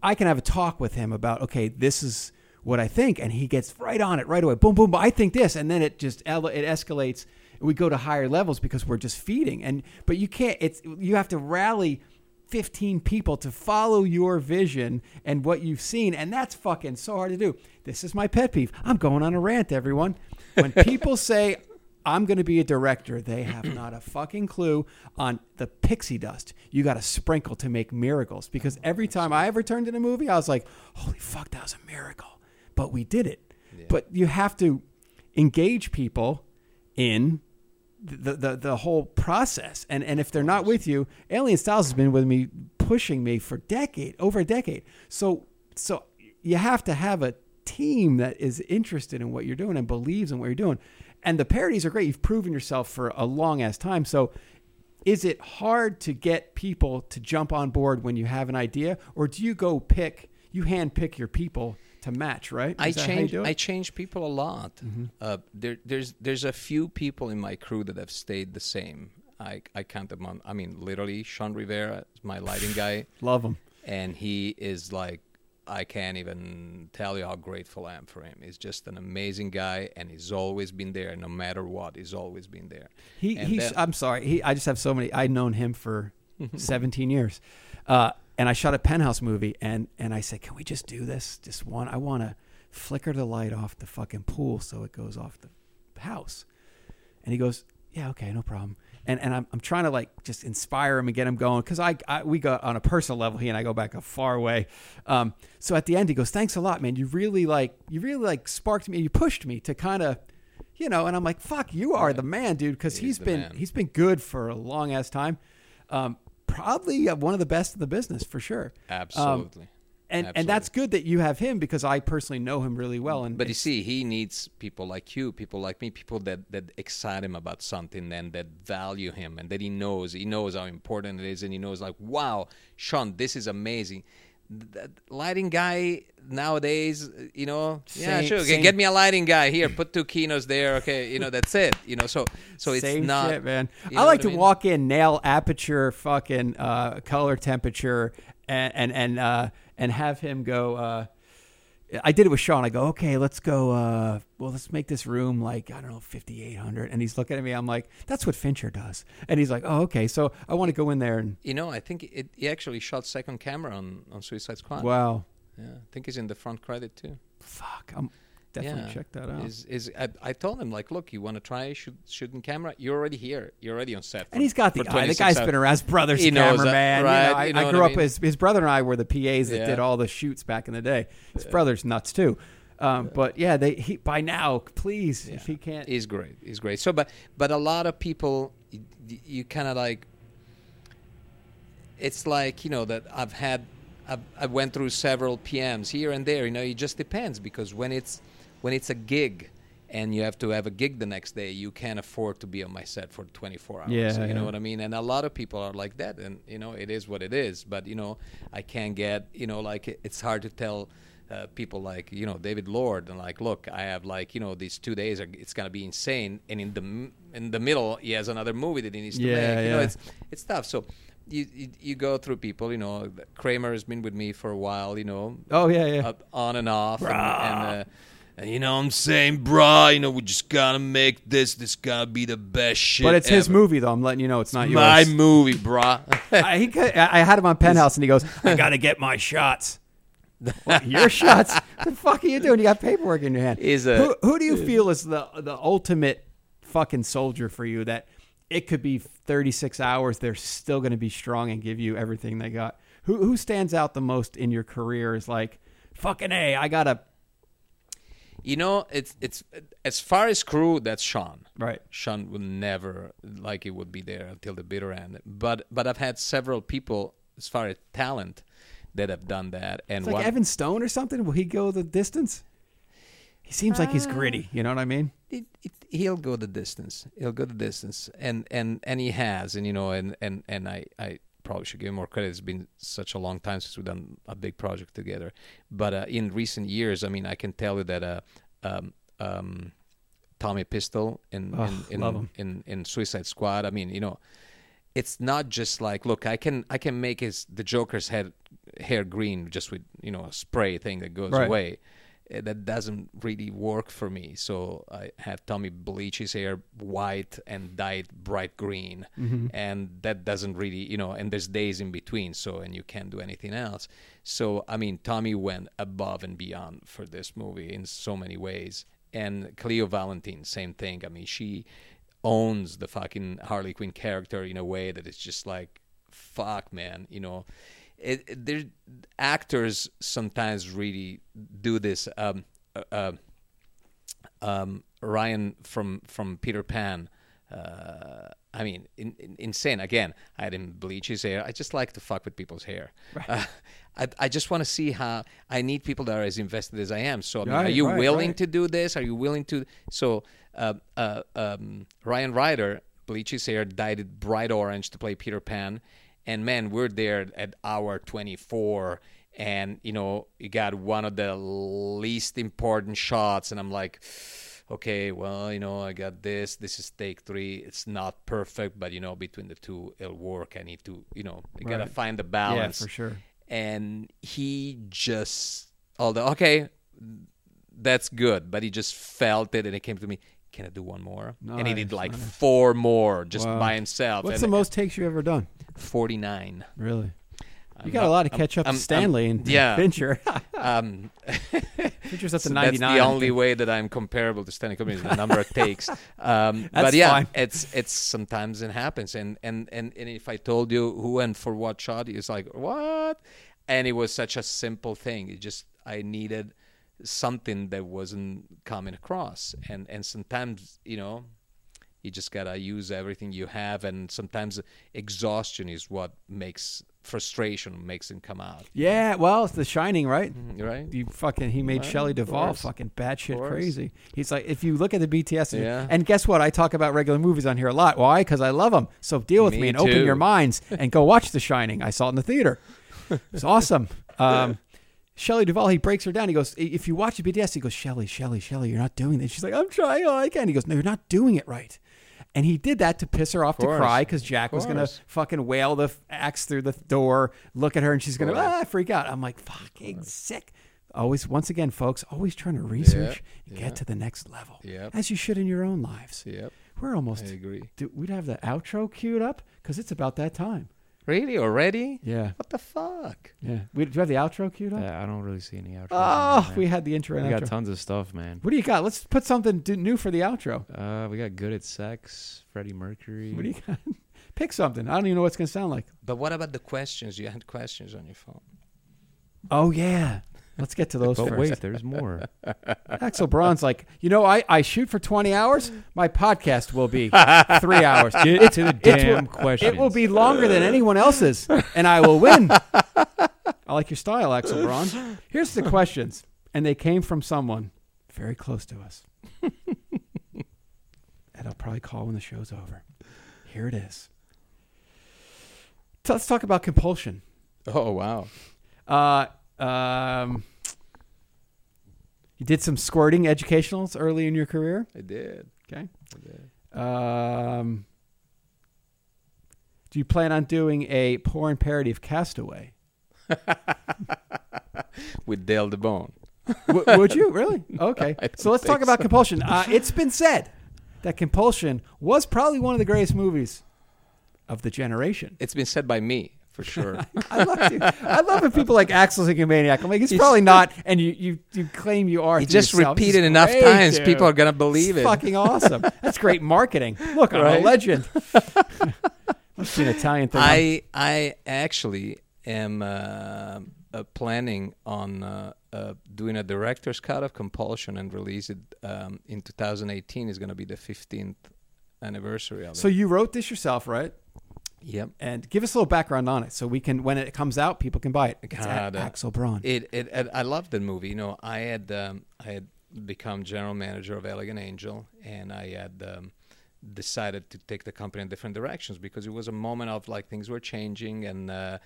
A: I can have a talk with him about, okay, this is what I think. And he gets right on it right away. Boom, boom, boom. I think this. And then it just, it escalates. We go to higher levels because we're just feeding. And, but you can't, it's, you have to rally 15 people to follow your vision and what you've seen. And that's fucking so hard to do. This is my pet peeve. I'm going on a rant, everyone. When [laughs] people say, I'm going to be a director, they have not a fucking clue on the pixie dust you got to sprinkle to make miracles. Because every time I ever turned in a movie, I was like, holy fuck, that was a miracle. But we did it. But you have to engage people in the, the the whole process. And and if they're not with you, Alien Styles has been with me, pushing me for decade over a decade. So so you have to have a team that is interested in what you're doing and believes in what you're doing. And the parodies are great. You've proven yourself for a long ass time. So is it hard to get people to jump on board when you have an idea, or do you go pick you hand pick your people to match? Right?
B: I
A: Is you
B: change. I change people a lot.
A: Mm-hmm.
B: Uh, there, there's there's a few people in my crew that have stayed the same. I I count them on. I mean, literally, Sean Rivera is my lighting guy, [laughs]
A: Love him
B: and he is like. I can't even tell you how grateful I am for him. He's just an amazing guy, and he's always been there, no matter what. He's always been there.
A: He,
B: And
A: he's.
B: then-
A: I'm sorry. He. I just have so many. I've known him for [laughs] 17 years, uh, and I shot a penthouse movie, and and I said, can we just do this? Just one. I want to flicker the light off the fucking pool so it goes off the house. And he goes, yeah, okay, no problem. And and I'm I'm trying to like just inspire him and get him going because I, I we go on a personal level. He and I go back a far way. Um, so at the end, he goes, thanks a lot, man. You really like you really like sparked me. You pushed me to kind of you know, and I'm like, fuck, you are the man, dude, because
B: He's
A: he's been
B: man.
A: he's been good for a long ass time. Um, probably uh, one of the best in the business for sure. Um,
B: Absolutely.
A: and and that's good that you have him because I personally know him really well. And
B: But you see, he needs people like you, people like me, people that, that excite him about something and that value him and that he knows. He knows how important it is and he knows, like, wow, Sean, this is amazing. That lighting guy nowadays, you know, yeah, sure.
A: Same-
B: get me a lighting guy here. Put two kinos there. Okay, you know, that's it. You know, so so it's
A: Same
B: not.
A: shit, man. I like to
B: mean?
A: walk in, nail aperture, fucking uh, color temperature, and and and uh, and have him go. Uh, I did it with Sean. I go, okay, let's go. Uh, well, let's make this room like I don't know, fifty eight hundred. And he's looking at me. I'm like, that's what Fincher does. And he's like, oh, okay. So I want to go in there and
B: You know, I think it, he actually shot second camera on, on Suicide Squad.
A: wow,
B: Yeah, I think he's in the front credit too.
A: fuck, I'm definitely
B: yeah.
A: check that out.
B: Is is I, I told him like, look, you want to try shoot shooting camera? You're already here. You're already on set.
A: and he's got the
B: for
A: eye. The
B: 26
A: guy's
B: hours.
A: been around. His brother's
B: He that,
A: cameraman.
B: right,
A: You know, I,
B: you know
A: I grew up.
B: mean?
A: His, his brother and I were the PAs that
B: Yeah.
A: did all the shoots back in the day. His brother's nuts too. Um, but yeah, they he, by now, please, if he can't,
B: He's great. He's great. So, but but a lot of people, you, you kind of like. It's like you know that I've had, I've, I went through several PMs here and there. You know, it just depends because when it's when it's a gig, and you have to have a gig the next day, you can't afford to be on my set for 24 hours.
A: Yeah,
B: you know what I mean. And a lot of people are like that, and you know, it is what it is. But you know, I can't get, you know, like it's hard to tell uh, people like you know David Lord and like look I have like you know these two days are it's gonna be insane and in the m- in the middle he has another movie that he needs to
A: Yeah,
B: make you know
A: yeah.
B: it's it's tough so you, you you go through people you know Kramer has been with me for a while you know
A: oh yeah, yeah.
B: up on and off and, and, uh, and you know what I'm saying bruh you know we just gotta make this this gotta be the best shit
A: but it's his movie, though. I'm letting you know it's not
B: my
A: yours.
B: movie bruh [laughs]
A: I, he, I had him on Penthouse, and he goes, "I got to get my shots." What, your [laughs] shots? What the fuck are you doing? You got paperwork in your hand.
B: Is a-
A: who, who do you feel is the the ultimate fucking soldier for you? That it could be 36 hours, they're still to be strong and give you everything they got. Who who stands out the most in your career? Is like fucking a. I gotta
B: you know it's it's as far as crew that's Sean
A: right.
B: Sean would never like it would be there until the bitter end. But but I've had several people as far as talent that have done that. And
A: It's like
B: one,
A: Evan Stone or something. Will he go the distance? He seems like he's gritty. Uh, you know what I mean?
B: it, it, he'll go the distance. He'll go the distance, and and and he has, and you know, and and and I I probably should give him more credit. It's been such a long time since we've done a big project together. But uh, in recent years, I mean, I can tell you that uh, um, um, Tommy Pistol in
A: Oh,
B: in, in, in in Suicide Squad. I mean, you know, it's not just like look, I can I can make his the Joker's head hair green just with you know a spray thing that goes
A: Right.
B: away. Uh, That doesn't really work for me. So I had Tommy bleach his hair white and dye it bright green, and that doesn't really you know. And there's days in between, so and you can't do anything else. So I mean, Tommy went above and beyond for this movie in so many ways. And Kleio Valentien, same thing. I mean, she owns the fucking Harley Quinn character in a way that it's just like, fuck, man, you know. It, it, there, actors sometimes really do this. Um, uh, uh, um, Ryan from from Peter Pan. Uh, I mean, in, in, insane. Again, I had him bleach his hair. I just like to fuck with people's hair. Uh, I, I just want to see how. I need people that are as invested as I am. So, I mean, are you
A: right,
B: willing
A: right.
B: to do this? Are you willing to? So, uh, uh, um, Ryan Ryder bleached his hair, dyed it bright orange to play Peter Pan, and man, we're there at hour twenty four, and you know, you got one of the least important shots, and I'm like. Okay, well, you know, I got this. This is take three. It's not perfect, but you know, between the two, it'll work. I need to, you know, you gotta find the balance
A: Yeah, for sure.
B: and he just although okay that's good but he just felt it and it came to me can i do one more and he did like
A: nice.
B: four more just
A: Wow.
B: by himself
A: What's
B: and
A: the most takes you've ever done?
B: 49
A: Really? You
B: I'm
A: got a lot to catch up
B: I'm-
A: to Stanley
B: I'm-
A: and
B: yeah.
A: Fincher. [laughs]
B: um
A: Fincher's up to
B: so [laughs]
A: 99.
B: that's the only way that i'm comparable to stanley Kubrick is the number of takes [laughs] um but yeah
A: fine.
B: it's it's sometimes it happens and, and and and if i told you who and for what shot it's like what and it was such a simple thing it just i needed something that wasn't coming across and and sometimes you know you just gotta use everything you have and sometimes exhaustion is what makes frustration makes it come out
A: Yeah, well, it's The Shining, right?
B: right
A: You fucking he made
B: Right,
A: Shelley Duvall fucking batshit crazy. He's like, if you look at the BTS, and-
B: Yeah.
A: and guess what? I talk about regular movies on here a lot. Why? Because I love them. So deal with me,
B: Me
A: and open your minds [laughs] and go watch The Shining. I saw it in the theater. [laughs] It's awesome. Um, Shelley Duvall, he breaks her down. He goes, if you watch the BTS, he goes, Shelley, Shelley, Shelley, you're not doing this. She's like, I'm trying all I can. He goes, no, you're not doing it right. And he did that to piss her off to
B: course.
A: cry because Jack was going to
B: course.
A: fucking wail the f- axe through the door, look at her, and she's going to ah, freak out. I'm like, fucking sick. Always, once again, folks, always trying to research and get to the next level,
B: Yep.
A: as you should in your own lives.
B: Yep.
A: We're almost.
B: I agree.
A: Do, we'd have the outro queued up because it's about that time.
B: Really? Already?
A: Yeah,
B: What the fuck?
A: yeah. We, do you have the outro queued up?
C: Yeah, I don't really see any outro.
A: Oh, we had the intro.
C: we got
A: outro.
C: tons of stuff, man.
A: What do you got? Let's put something d- new for the outro.
C: Uh, we got good at sex, Freddie Mercury.
A: What do you got? [laughs] Pick something. I don't even know what it's gonna sound like.
B: But what about the questions? You had questions on your phone.
A: Oh yeah. Let's get to those
C: but
A: first.
C: wait, there's more. [laughs]
A: Axel Braun's like, you know, I, I shoot for 20 hours. My podcast will be three hours. [laughs]
C: Get to the
A: It
C: damn
A: will,
C: questions.
A: it will be longer than anyone else's, and I will win. I like your style, Axel Braun. Here's the questions, and they came from someone very close to us. [laughs] and I'll probably call when the show's over. Here it is. So let's talk about compulsion.
B: Oh wow.
A: Uh, um, you did some squirting educationals early in your career.
B: I did.
A: Okay.
B: I did.
A: Um, do you plan on doing a porn parody of Castaway? [laughs]
B: With Dale DaBone.
A: W- would you really? [laughs] Okay.
B: Don't
A: So let's talk
B: think
A: about
B: so.
A: Compulsion. Uh, it's been said that Compulsion was probably one of the greatest movies of the generation.
B: It's been said by me for sure. [laughs]
A: I love you. I love when people like Axel's a maniac. I'm like, he's probably not, and you you, you claim you are.
B: you just
A: yourself.
B: Repeat it enough
A: great,
B: times,
A: dude.
B: people are gonna believe
A: It's
B: it.
A: fucking awesome. That's great marketing. Look, I'm a legend. [laughs] Must be an Italian thing.
B: I I actually am uh, uh, planning on uh, uh, doing a director's cut of Compulsion and release it um, in 2018. Is going to be the 15th anniversary of
A: so
B: it.
A: So you wrote this yourself, right?
B: Yep.
A: And give us a little background on it, so we can, when it comes out, people can buy it. It's
B: God,
A: A-
B: uh,
A: Axel Braun.
B: It, it, it I loved the movie. You know, I had um, I had become general manager of Elegant Angel, and I had um, decided to take the company in different directions because it was a moment of like things were changing and uh,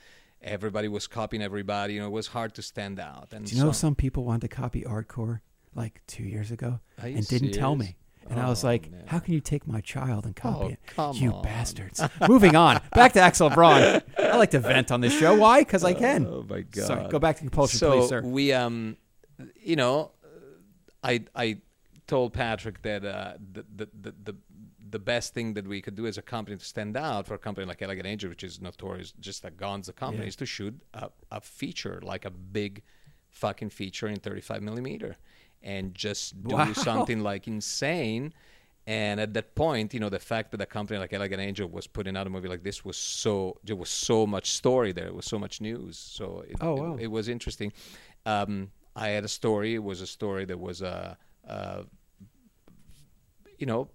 B: everybody was copying everybody. You know, it was hard to stand out. And
A: Do you know
B: so-
A: some people wanted to copy Hardcore like two years ago and didn't tell me? And I was
B: Oh,
A: like,
B: man.
A: "How can you take my child and copy
B: Oh,
A: it? you
B: on.
A: bastards!" Moving on, [laughs] back to Axel Braun. I like to vent on this show. Why? Because I can.
B: Oh my god!
A: Sorry, go back to compulsion,
B: so
A: please, sir.
B: we um, you know, I I told Patrick that uh, the, the the the the best thing that we could do as a company to stand out for a company like Elegant Angel, which is notorious, just a Gonzo company,
A: Yeah.
B: is to shoot a, a feature like a big fucking feature in 35 millimeter, and just [laughs] do
A: Wow.
B: something like insane. And at that point, you know, the fact that a company like Elegant Angel was putting out a movie like this was so there was so much story there, it was so much news. So it,
A: Oh,
B: it-
A: wow.
B: it, was interesting. Um, I had a story. It was a story that was uh, uh, you know,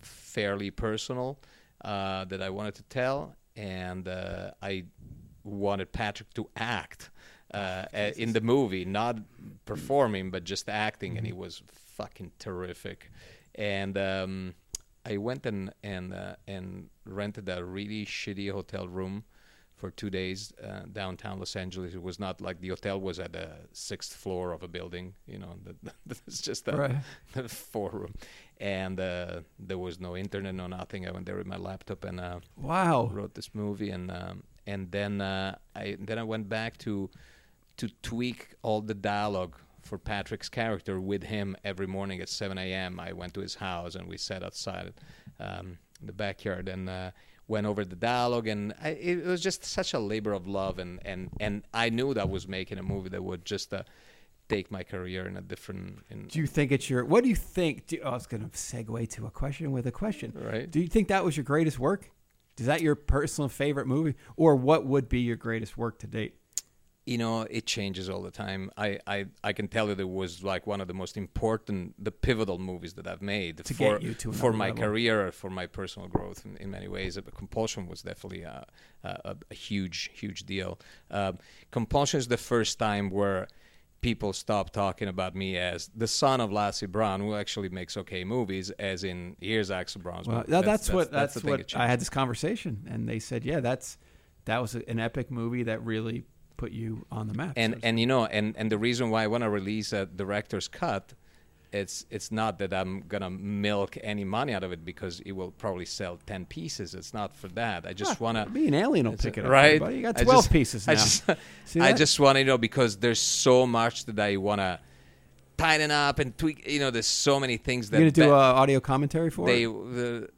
B: fairly personal uh, that I wanted to tell, and uh, I wanted Patrick to act uh, in the movie, not performing, but just acting, and he was fucking terrific. And um, I went and and uh, and rented a really shitty hotel room for two days uh, downtown Los Angeles. It was not like the hotel was at the sixth floor of a building, you know. [laughs] It's just a
A: Right.
B: four room, and uh, there was no internet, no nothing. I went there with my laptop and uh,
A: Wow.
B: wrote this movie, and um, and then uh, I then I went back to to tweak all the dialogue for Patrick's character with him every morning at 7 a.m. I went to his house and we sat outside um, the backyard and uh, went over the dialogue, and I, it was just such a labor of love, and and and I knew that I was making a movie that would just. Uh, take my career in a different in,
A: Do you think it's your? What do you think? Do, oh, I was going to segue to a question with a question.
B: right
A: Do you think that was your greatest work? Is that your personal favorite movie, or what would be your greatest work to date?
B: You know it changes all the time I, I i can tell you that it was like one of the most important the pivotal movies that i've made
A: To
B: for
A: get you to
B: for my
A: level.
B: career for my personal growth in, in many ways but compulsion was definitely a, a, a huge huge deal um, compulsion is the first time where people stop talking about me as the son of Lasse Braun, who actually makes okay movies, as in here's Axel Braun's
A: Well,
B: movie.
A: that, that's, what that's,
B: the
A: what I had this conversation, and they said, yeah, that's that was an epic movie that really put you on the map.
B: and
A: so
B: and you know and and the reason why I want to release a director's cut it's it's not that I'm gonna milk any money out of it because it will probably sell ten pieces. It's not for that. I just wanna
A: be an Alien will pick it up.
B: right.
A: everybody. You got 12
B: just-
A: pieces now. [laughs]
B: I just, I just want to you know because there's so much that I want to tighten up and tweak. You know, there's so many things that
A: You're to do uh, audio commentary for
B: they,
A: it?
B: the,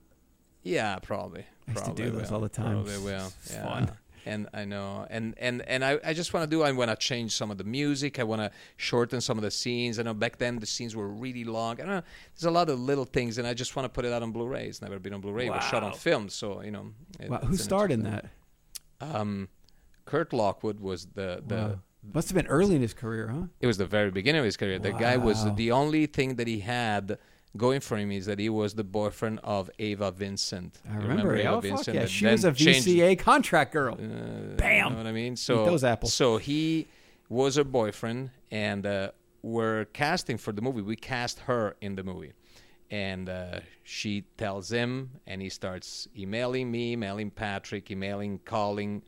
B: yeah, probably.
A: I used to
B: probably
A: do those all the time.
B: Probably will.
A: It's
B: yeah.
A: fun.
B: And I know, and and and I, I just want to do. I want to change some of the music. I want to shorten some of the scenes. I know back then the scenes were really long. I don't know. There's a lot of little things, and I just want to put it out on Blu-ray. It's never been on Blu-ray. It was shot on film, so you know. it-
A: Wow, who starred in that?
B: Um, Kurt Lockwood was the the.
A: Wow. Must have been early in his career, huh?
B: It was the very beginning of his career. The guy was the only thing that he had going for him is that he was the boyfriend of Ava Vincent.
A: I
B: You
A: remember.
B: Ava
A: Oh, fuck yeah. She was a
B: changed-
A: VCA contract girl.
B: uh,
A: Bam!
B: You know what I mean? So
A: those apples.
B: So he was her boyfriend, and uh, we're casting for the movie. We cast her in the movie, and uh, she tells him, and he starts emailing me, emailing Patrick, emailing, calling.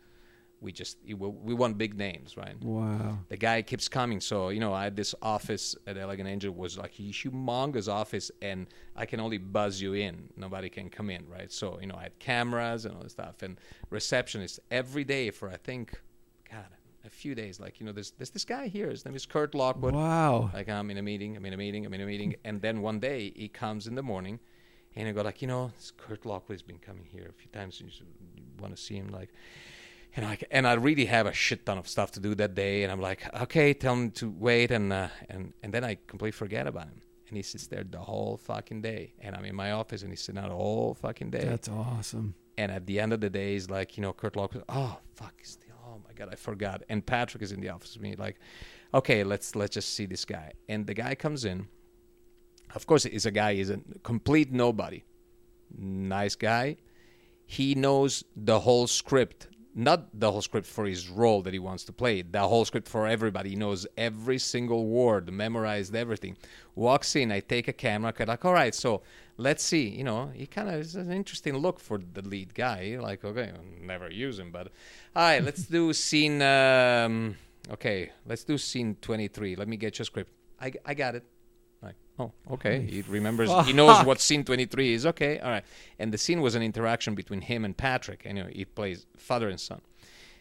B: We just we we want big names, right?
A: Wow.
B: the guy keeps coming. So you know, I had this office at Elegant Angel was like a humongous office, and I can only buzz you in. Nobody can come in, right? So you know, I had cameras and all this stuff, and receptionists every day for I think, God, a few days. Like you know, there's there's this guy here. His name is Kurt Lockwood.
A: Wow.
B: Like I'm in a meeting, I'm in a meeting, I'm in a meeting, and then one day he comes in the morning, and I go like, you know, this Kurt Lockwood's been coming here a few times. You, want to see him, like, and I and I really have a shit ton of stuff to do that day, and I'm like, okay, tell him to wait, and uh, and and then I completely forget about him, and he sits there the whole fucking day, and I'm in my office, and he's sitting out the whole fucking day,
A: That's awesome.
B: and at the end of the day, he's like, you know, Kurt Lockwood, oh fuck, he's the, oh my god, I forgot. And Patrick is in the office with me, like, okay, let's let's just see this guy. And the guy comes in. Of course, he's a guy. He's a complete nobody. Nice guy. He knows the whole script. Not the whole script for his role that he wants to play. The whole script for everybody. He knows every single word, memorized everything. Walks in. I take a camera. cut, Like, all right, so let's see. You know, he kind of is an interesting look for the lead guy. You're like, okay, I'll never use him, but all right, let's do [laughs] scene. Um, okay, let's do scene 23. Let me get your script. I, I got it. Oh, okay. He remembers. [laughs] He knows what scene 23 is. Okay, all right. And the scene was an interaction between him and Patrick. And, you know, he plays father and son.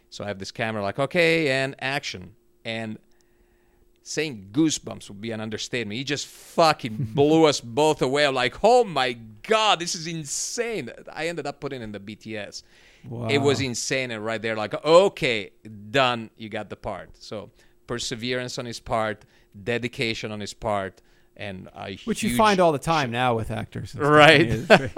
B: So I have this camera, like, okay, and action. And saying goosebumps would be an understatement. He just fucking [laughs] blew us both away. I'm like, oh my god, this is insane. I ended up putting in the BTS. It was insane, and right there, like, okay, done. You got the part. So perseverance on his part, dedication on his part, and
A: Which you find all the time now with actors.
B: Right.
A: Yeah, it's very-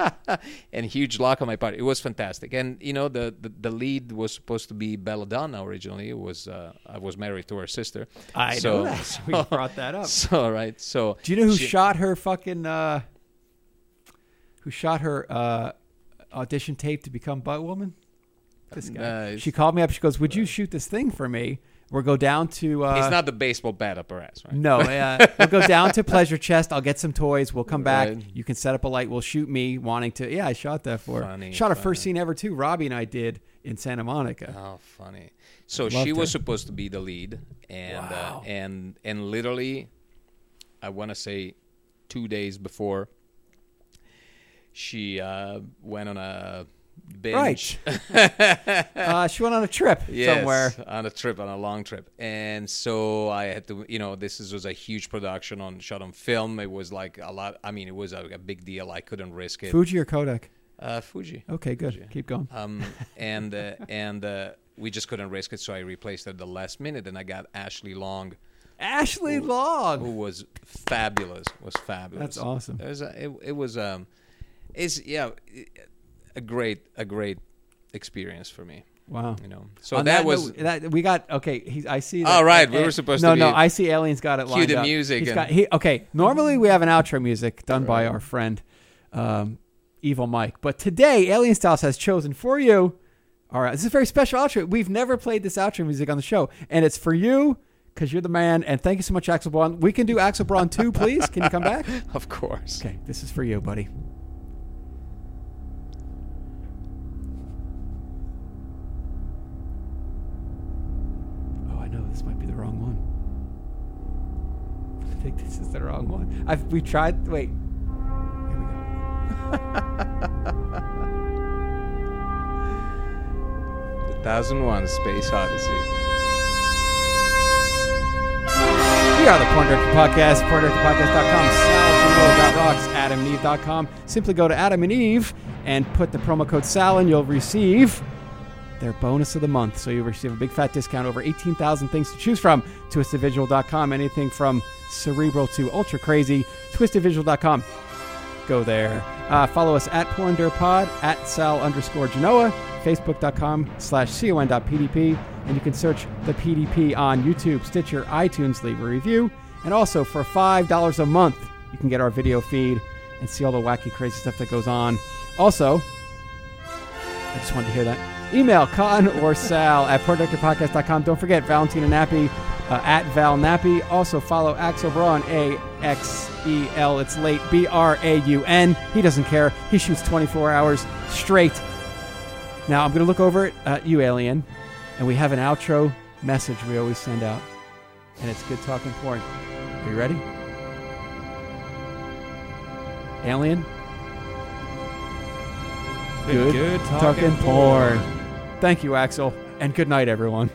A: [laughs]
B: and huge luck on my part. It was fantastic. And you know, the the, the lead was supposed to be Belladonna originally. It was uh, I was married to her sister.
A: I
B: so,
A: know that. [laughs] We brought that up. [laughs]
B: So right. So
A: Do you know who
B: she-
A: shot her fucking uh who shot her uh audition tape to become Buttwoman? This guy.
B: Uh,
A: she called me up. She goes, "Would you shoot this thing for me? We'll go down to uh
B: It's not the baseball bat up her ass, right?
A: no, uh, [laughs] we'll go down to Pleasure Chest. I'll get some toys. We'll come back.
B: Right.
A: You can set up a light. We'll shoot me wanting to. Yeah, I shot that for.
B: Funny,
A: shot a first scene ever too. Robbie and I did in Santa Monica.
B: Oh, funny. So
A: Loved
B: she was supposed to be the lead, and
A: Wow.
B: uh, and and literally, I want to say, two days before, she uh, went on a binge. [laughs]
A: uh, she went on a trip
B: Yes,
A: somewhere.
B: on a trip, on a long trip, and so I had to, you know, this is, was a huge production on shot on film. It was like a lot. I mean, it was a, a big deal. I couldn't risk it.
A: Fuji or Kodak?
B: Uh, Fuji.
A: Okay, good.
B: Fuji.
A: Keep going.
B: Um, and uh, [laughs] and uh, we just couldn't risk it, so I replaced it at the last minute, and I got Ashley Long,
A: Ashley
B: who
A: Long.
B: Who was fabulous. Was fabulous.
A: That's awesome.
B: It was. A, it, it was. Um, it's yeah, a great a great experience for me.
A: Wow.
B: You know. So
A: On
B: that, was.
A: note, that we got okay. He's I see. That-
B: right, we
A: eh,
B: were supposed
A: no,
B: to
A: No,
B: be-
A: I see. Aliens got it.
B: Cue
A: lined
B: the
A: up.
B: music
A: He's
B: and-
A: got, he, okay, normally we have an outro music done by our friend, um, Evil Mike, but today Alien Styles has chosen for you. All right, this is a very special outro. We've never played this outro music on the show, and it's for you because you're the man. And thank you so much, Axel Braun. We can do Axel Braun too, please. Can you come back? [laughs]
B: Of course.
A: Okay, this is for you, buddy. This might be the wrong one. I think this is the wrong one. I've we tried. Wait. Here we go. [laughs]
B: The thousand one Space Odyssey.
A: We are the Porn Director Podcast, porndirectorpodcast.com, saljanova.rocks, adamandeve.com. Simply go to Adam and Eve and put the promo code SAL and you'll receive their bonus of the month. So you'll receive a big fat discount over 18,000 things to choose from. TwistedVisual.com, anything from cerebral to ultra crazy. TwistedVisual.com. Go there. Uh, follow us at PornDirPod, at Sal underscore Genoa, Facebook.com slash con.pdp, and you can search the PDP on YouTube, Stitcher, iTunes, leave a review. And also for $5 a month, you can get our video feed and see all the wacky, crazy stuff that goes on. Also, I just wanted to hear that. Email con or sal at porndirectorpodcast.com. Don't forget Valentina Nappi uh, at Val Nappi. Also follow Axel Braun, A X E L. It's late, B R A U N. He doesn't care. He shoots 24 hours straight. Now I'm going to look over at you, Alien, and we have an outro message we always send out. And it's good talking porn. Are you ready? Alien?
C: Been good talking
A: porn. Thank you, Axel, and good night, everyone.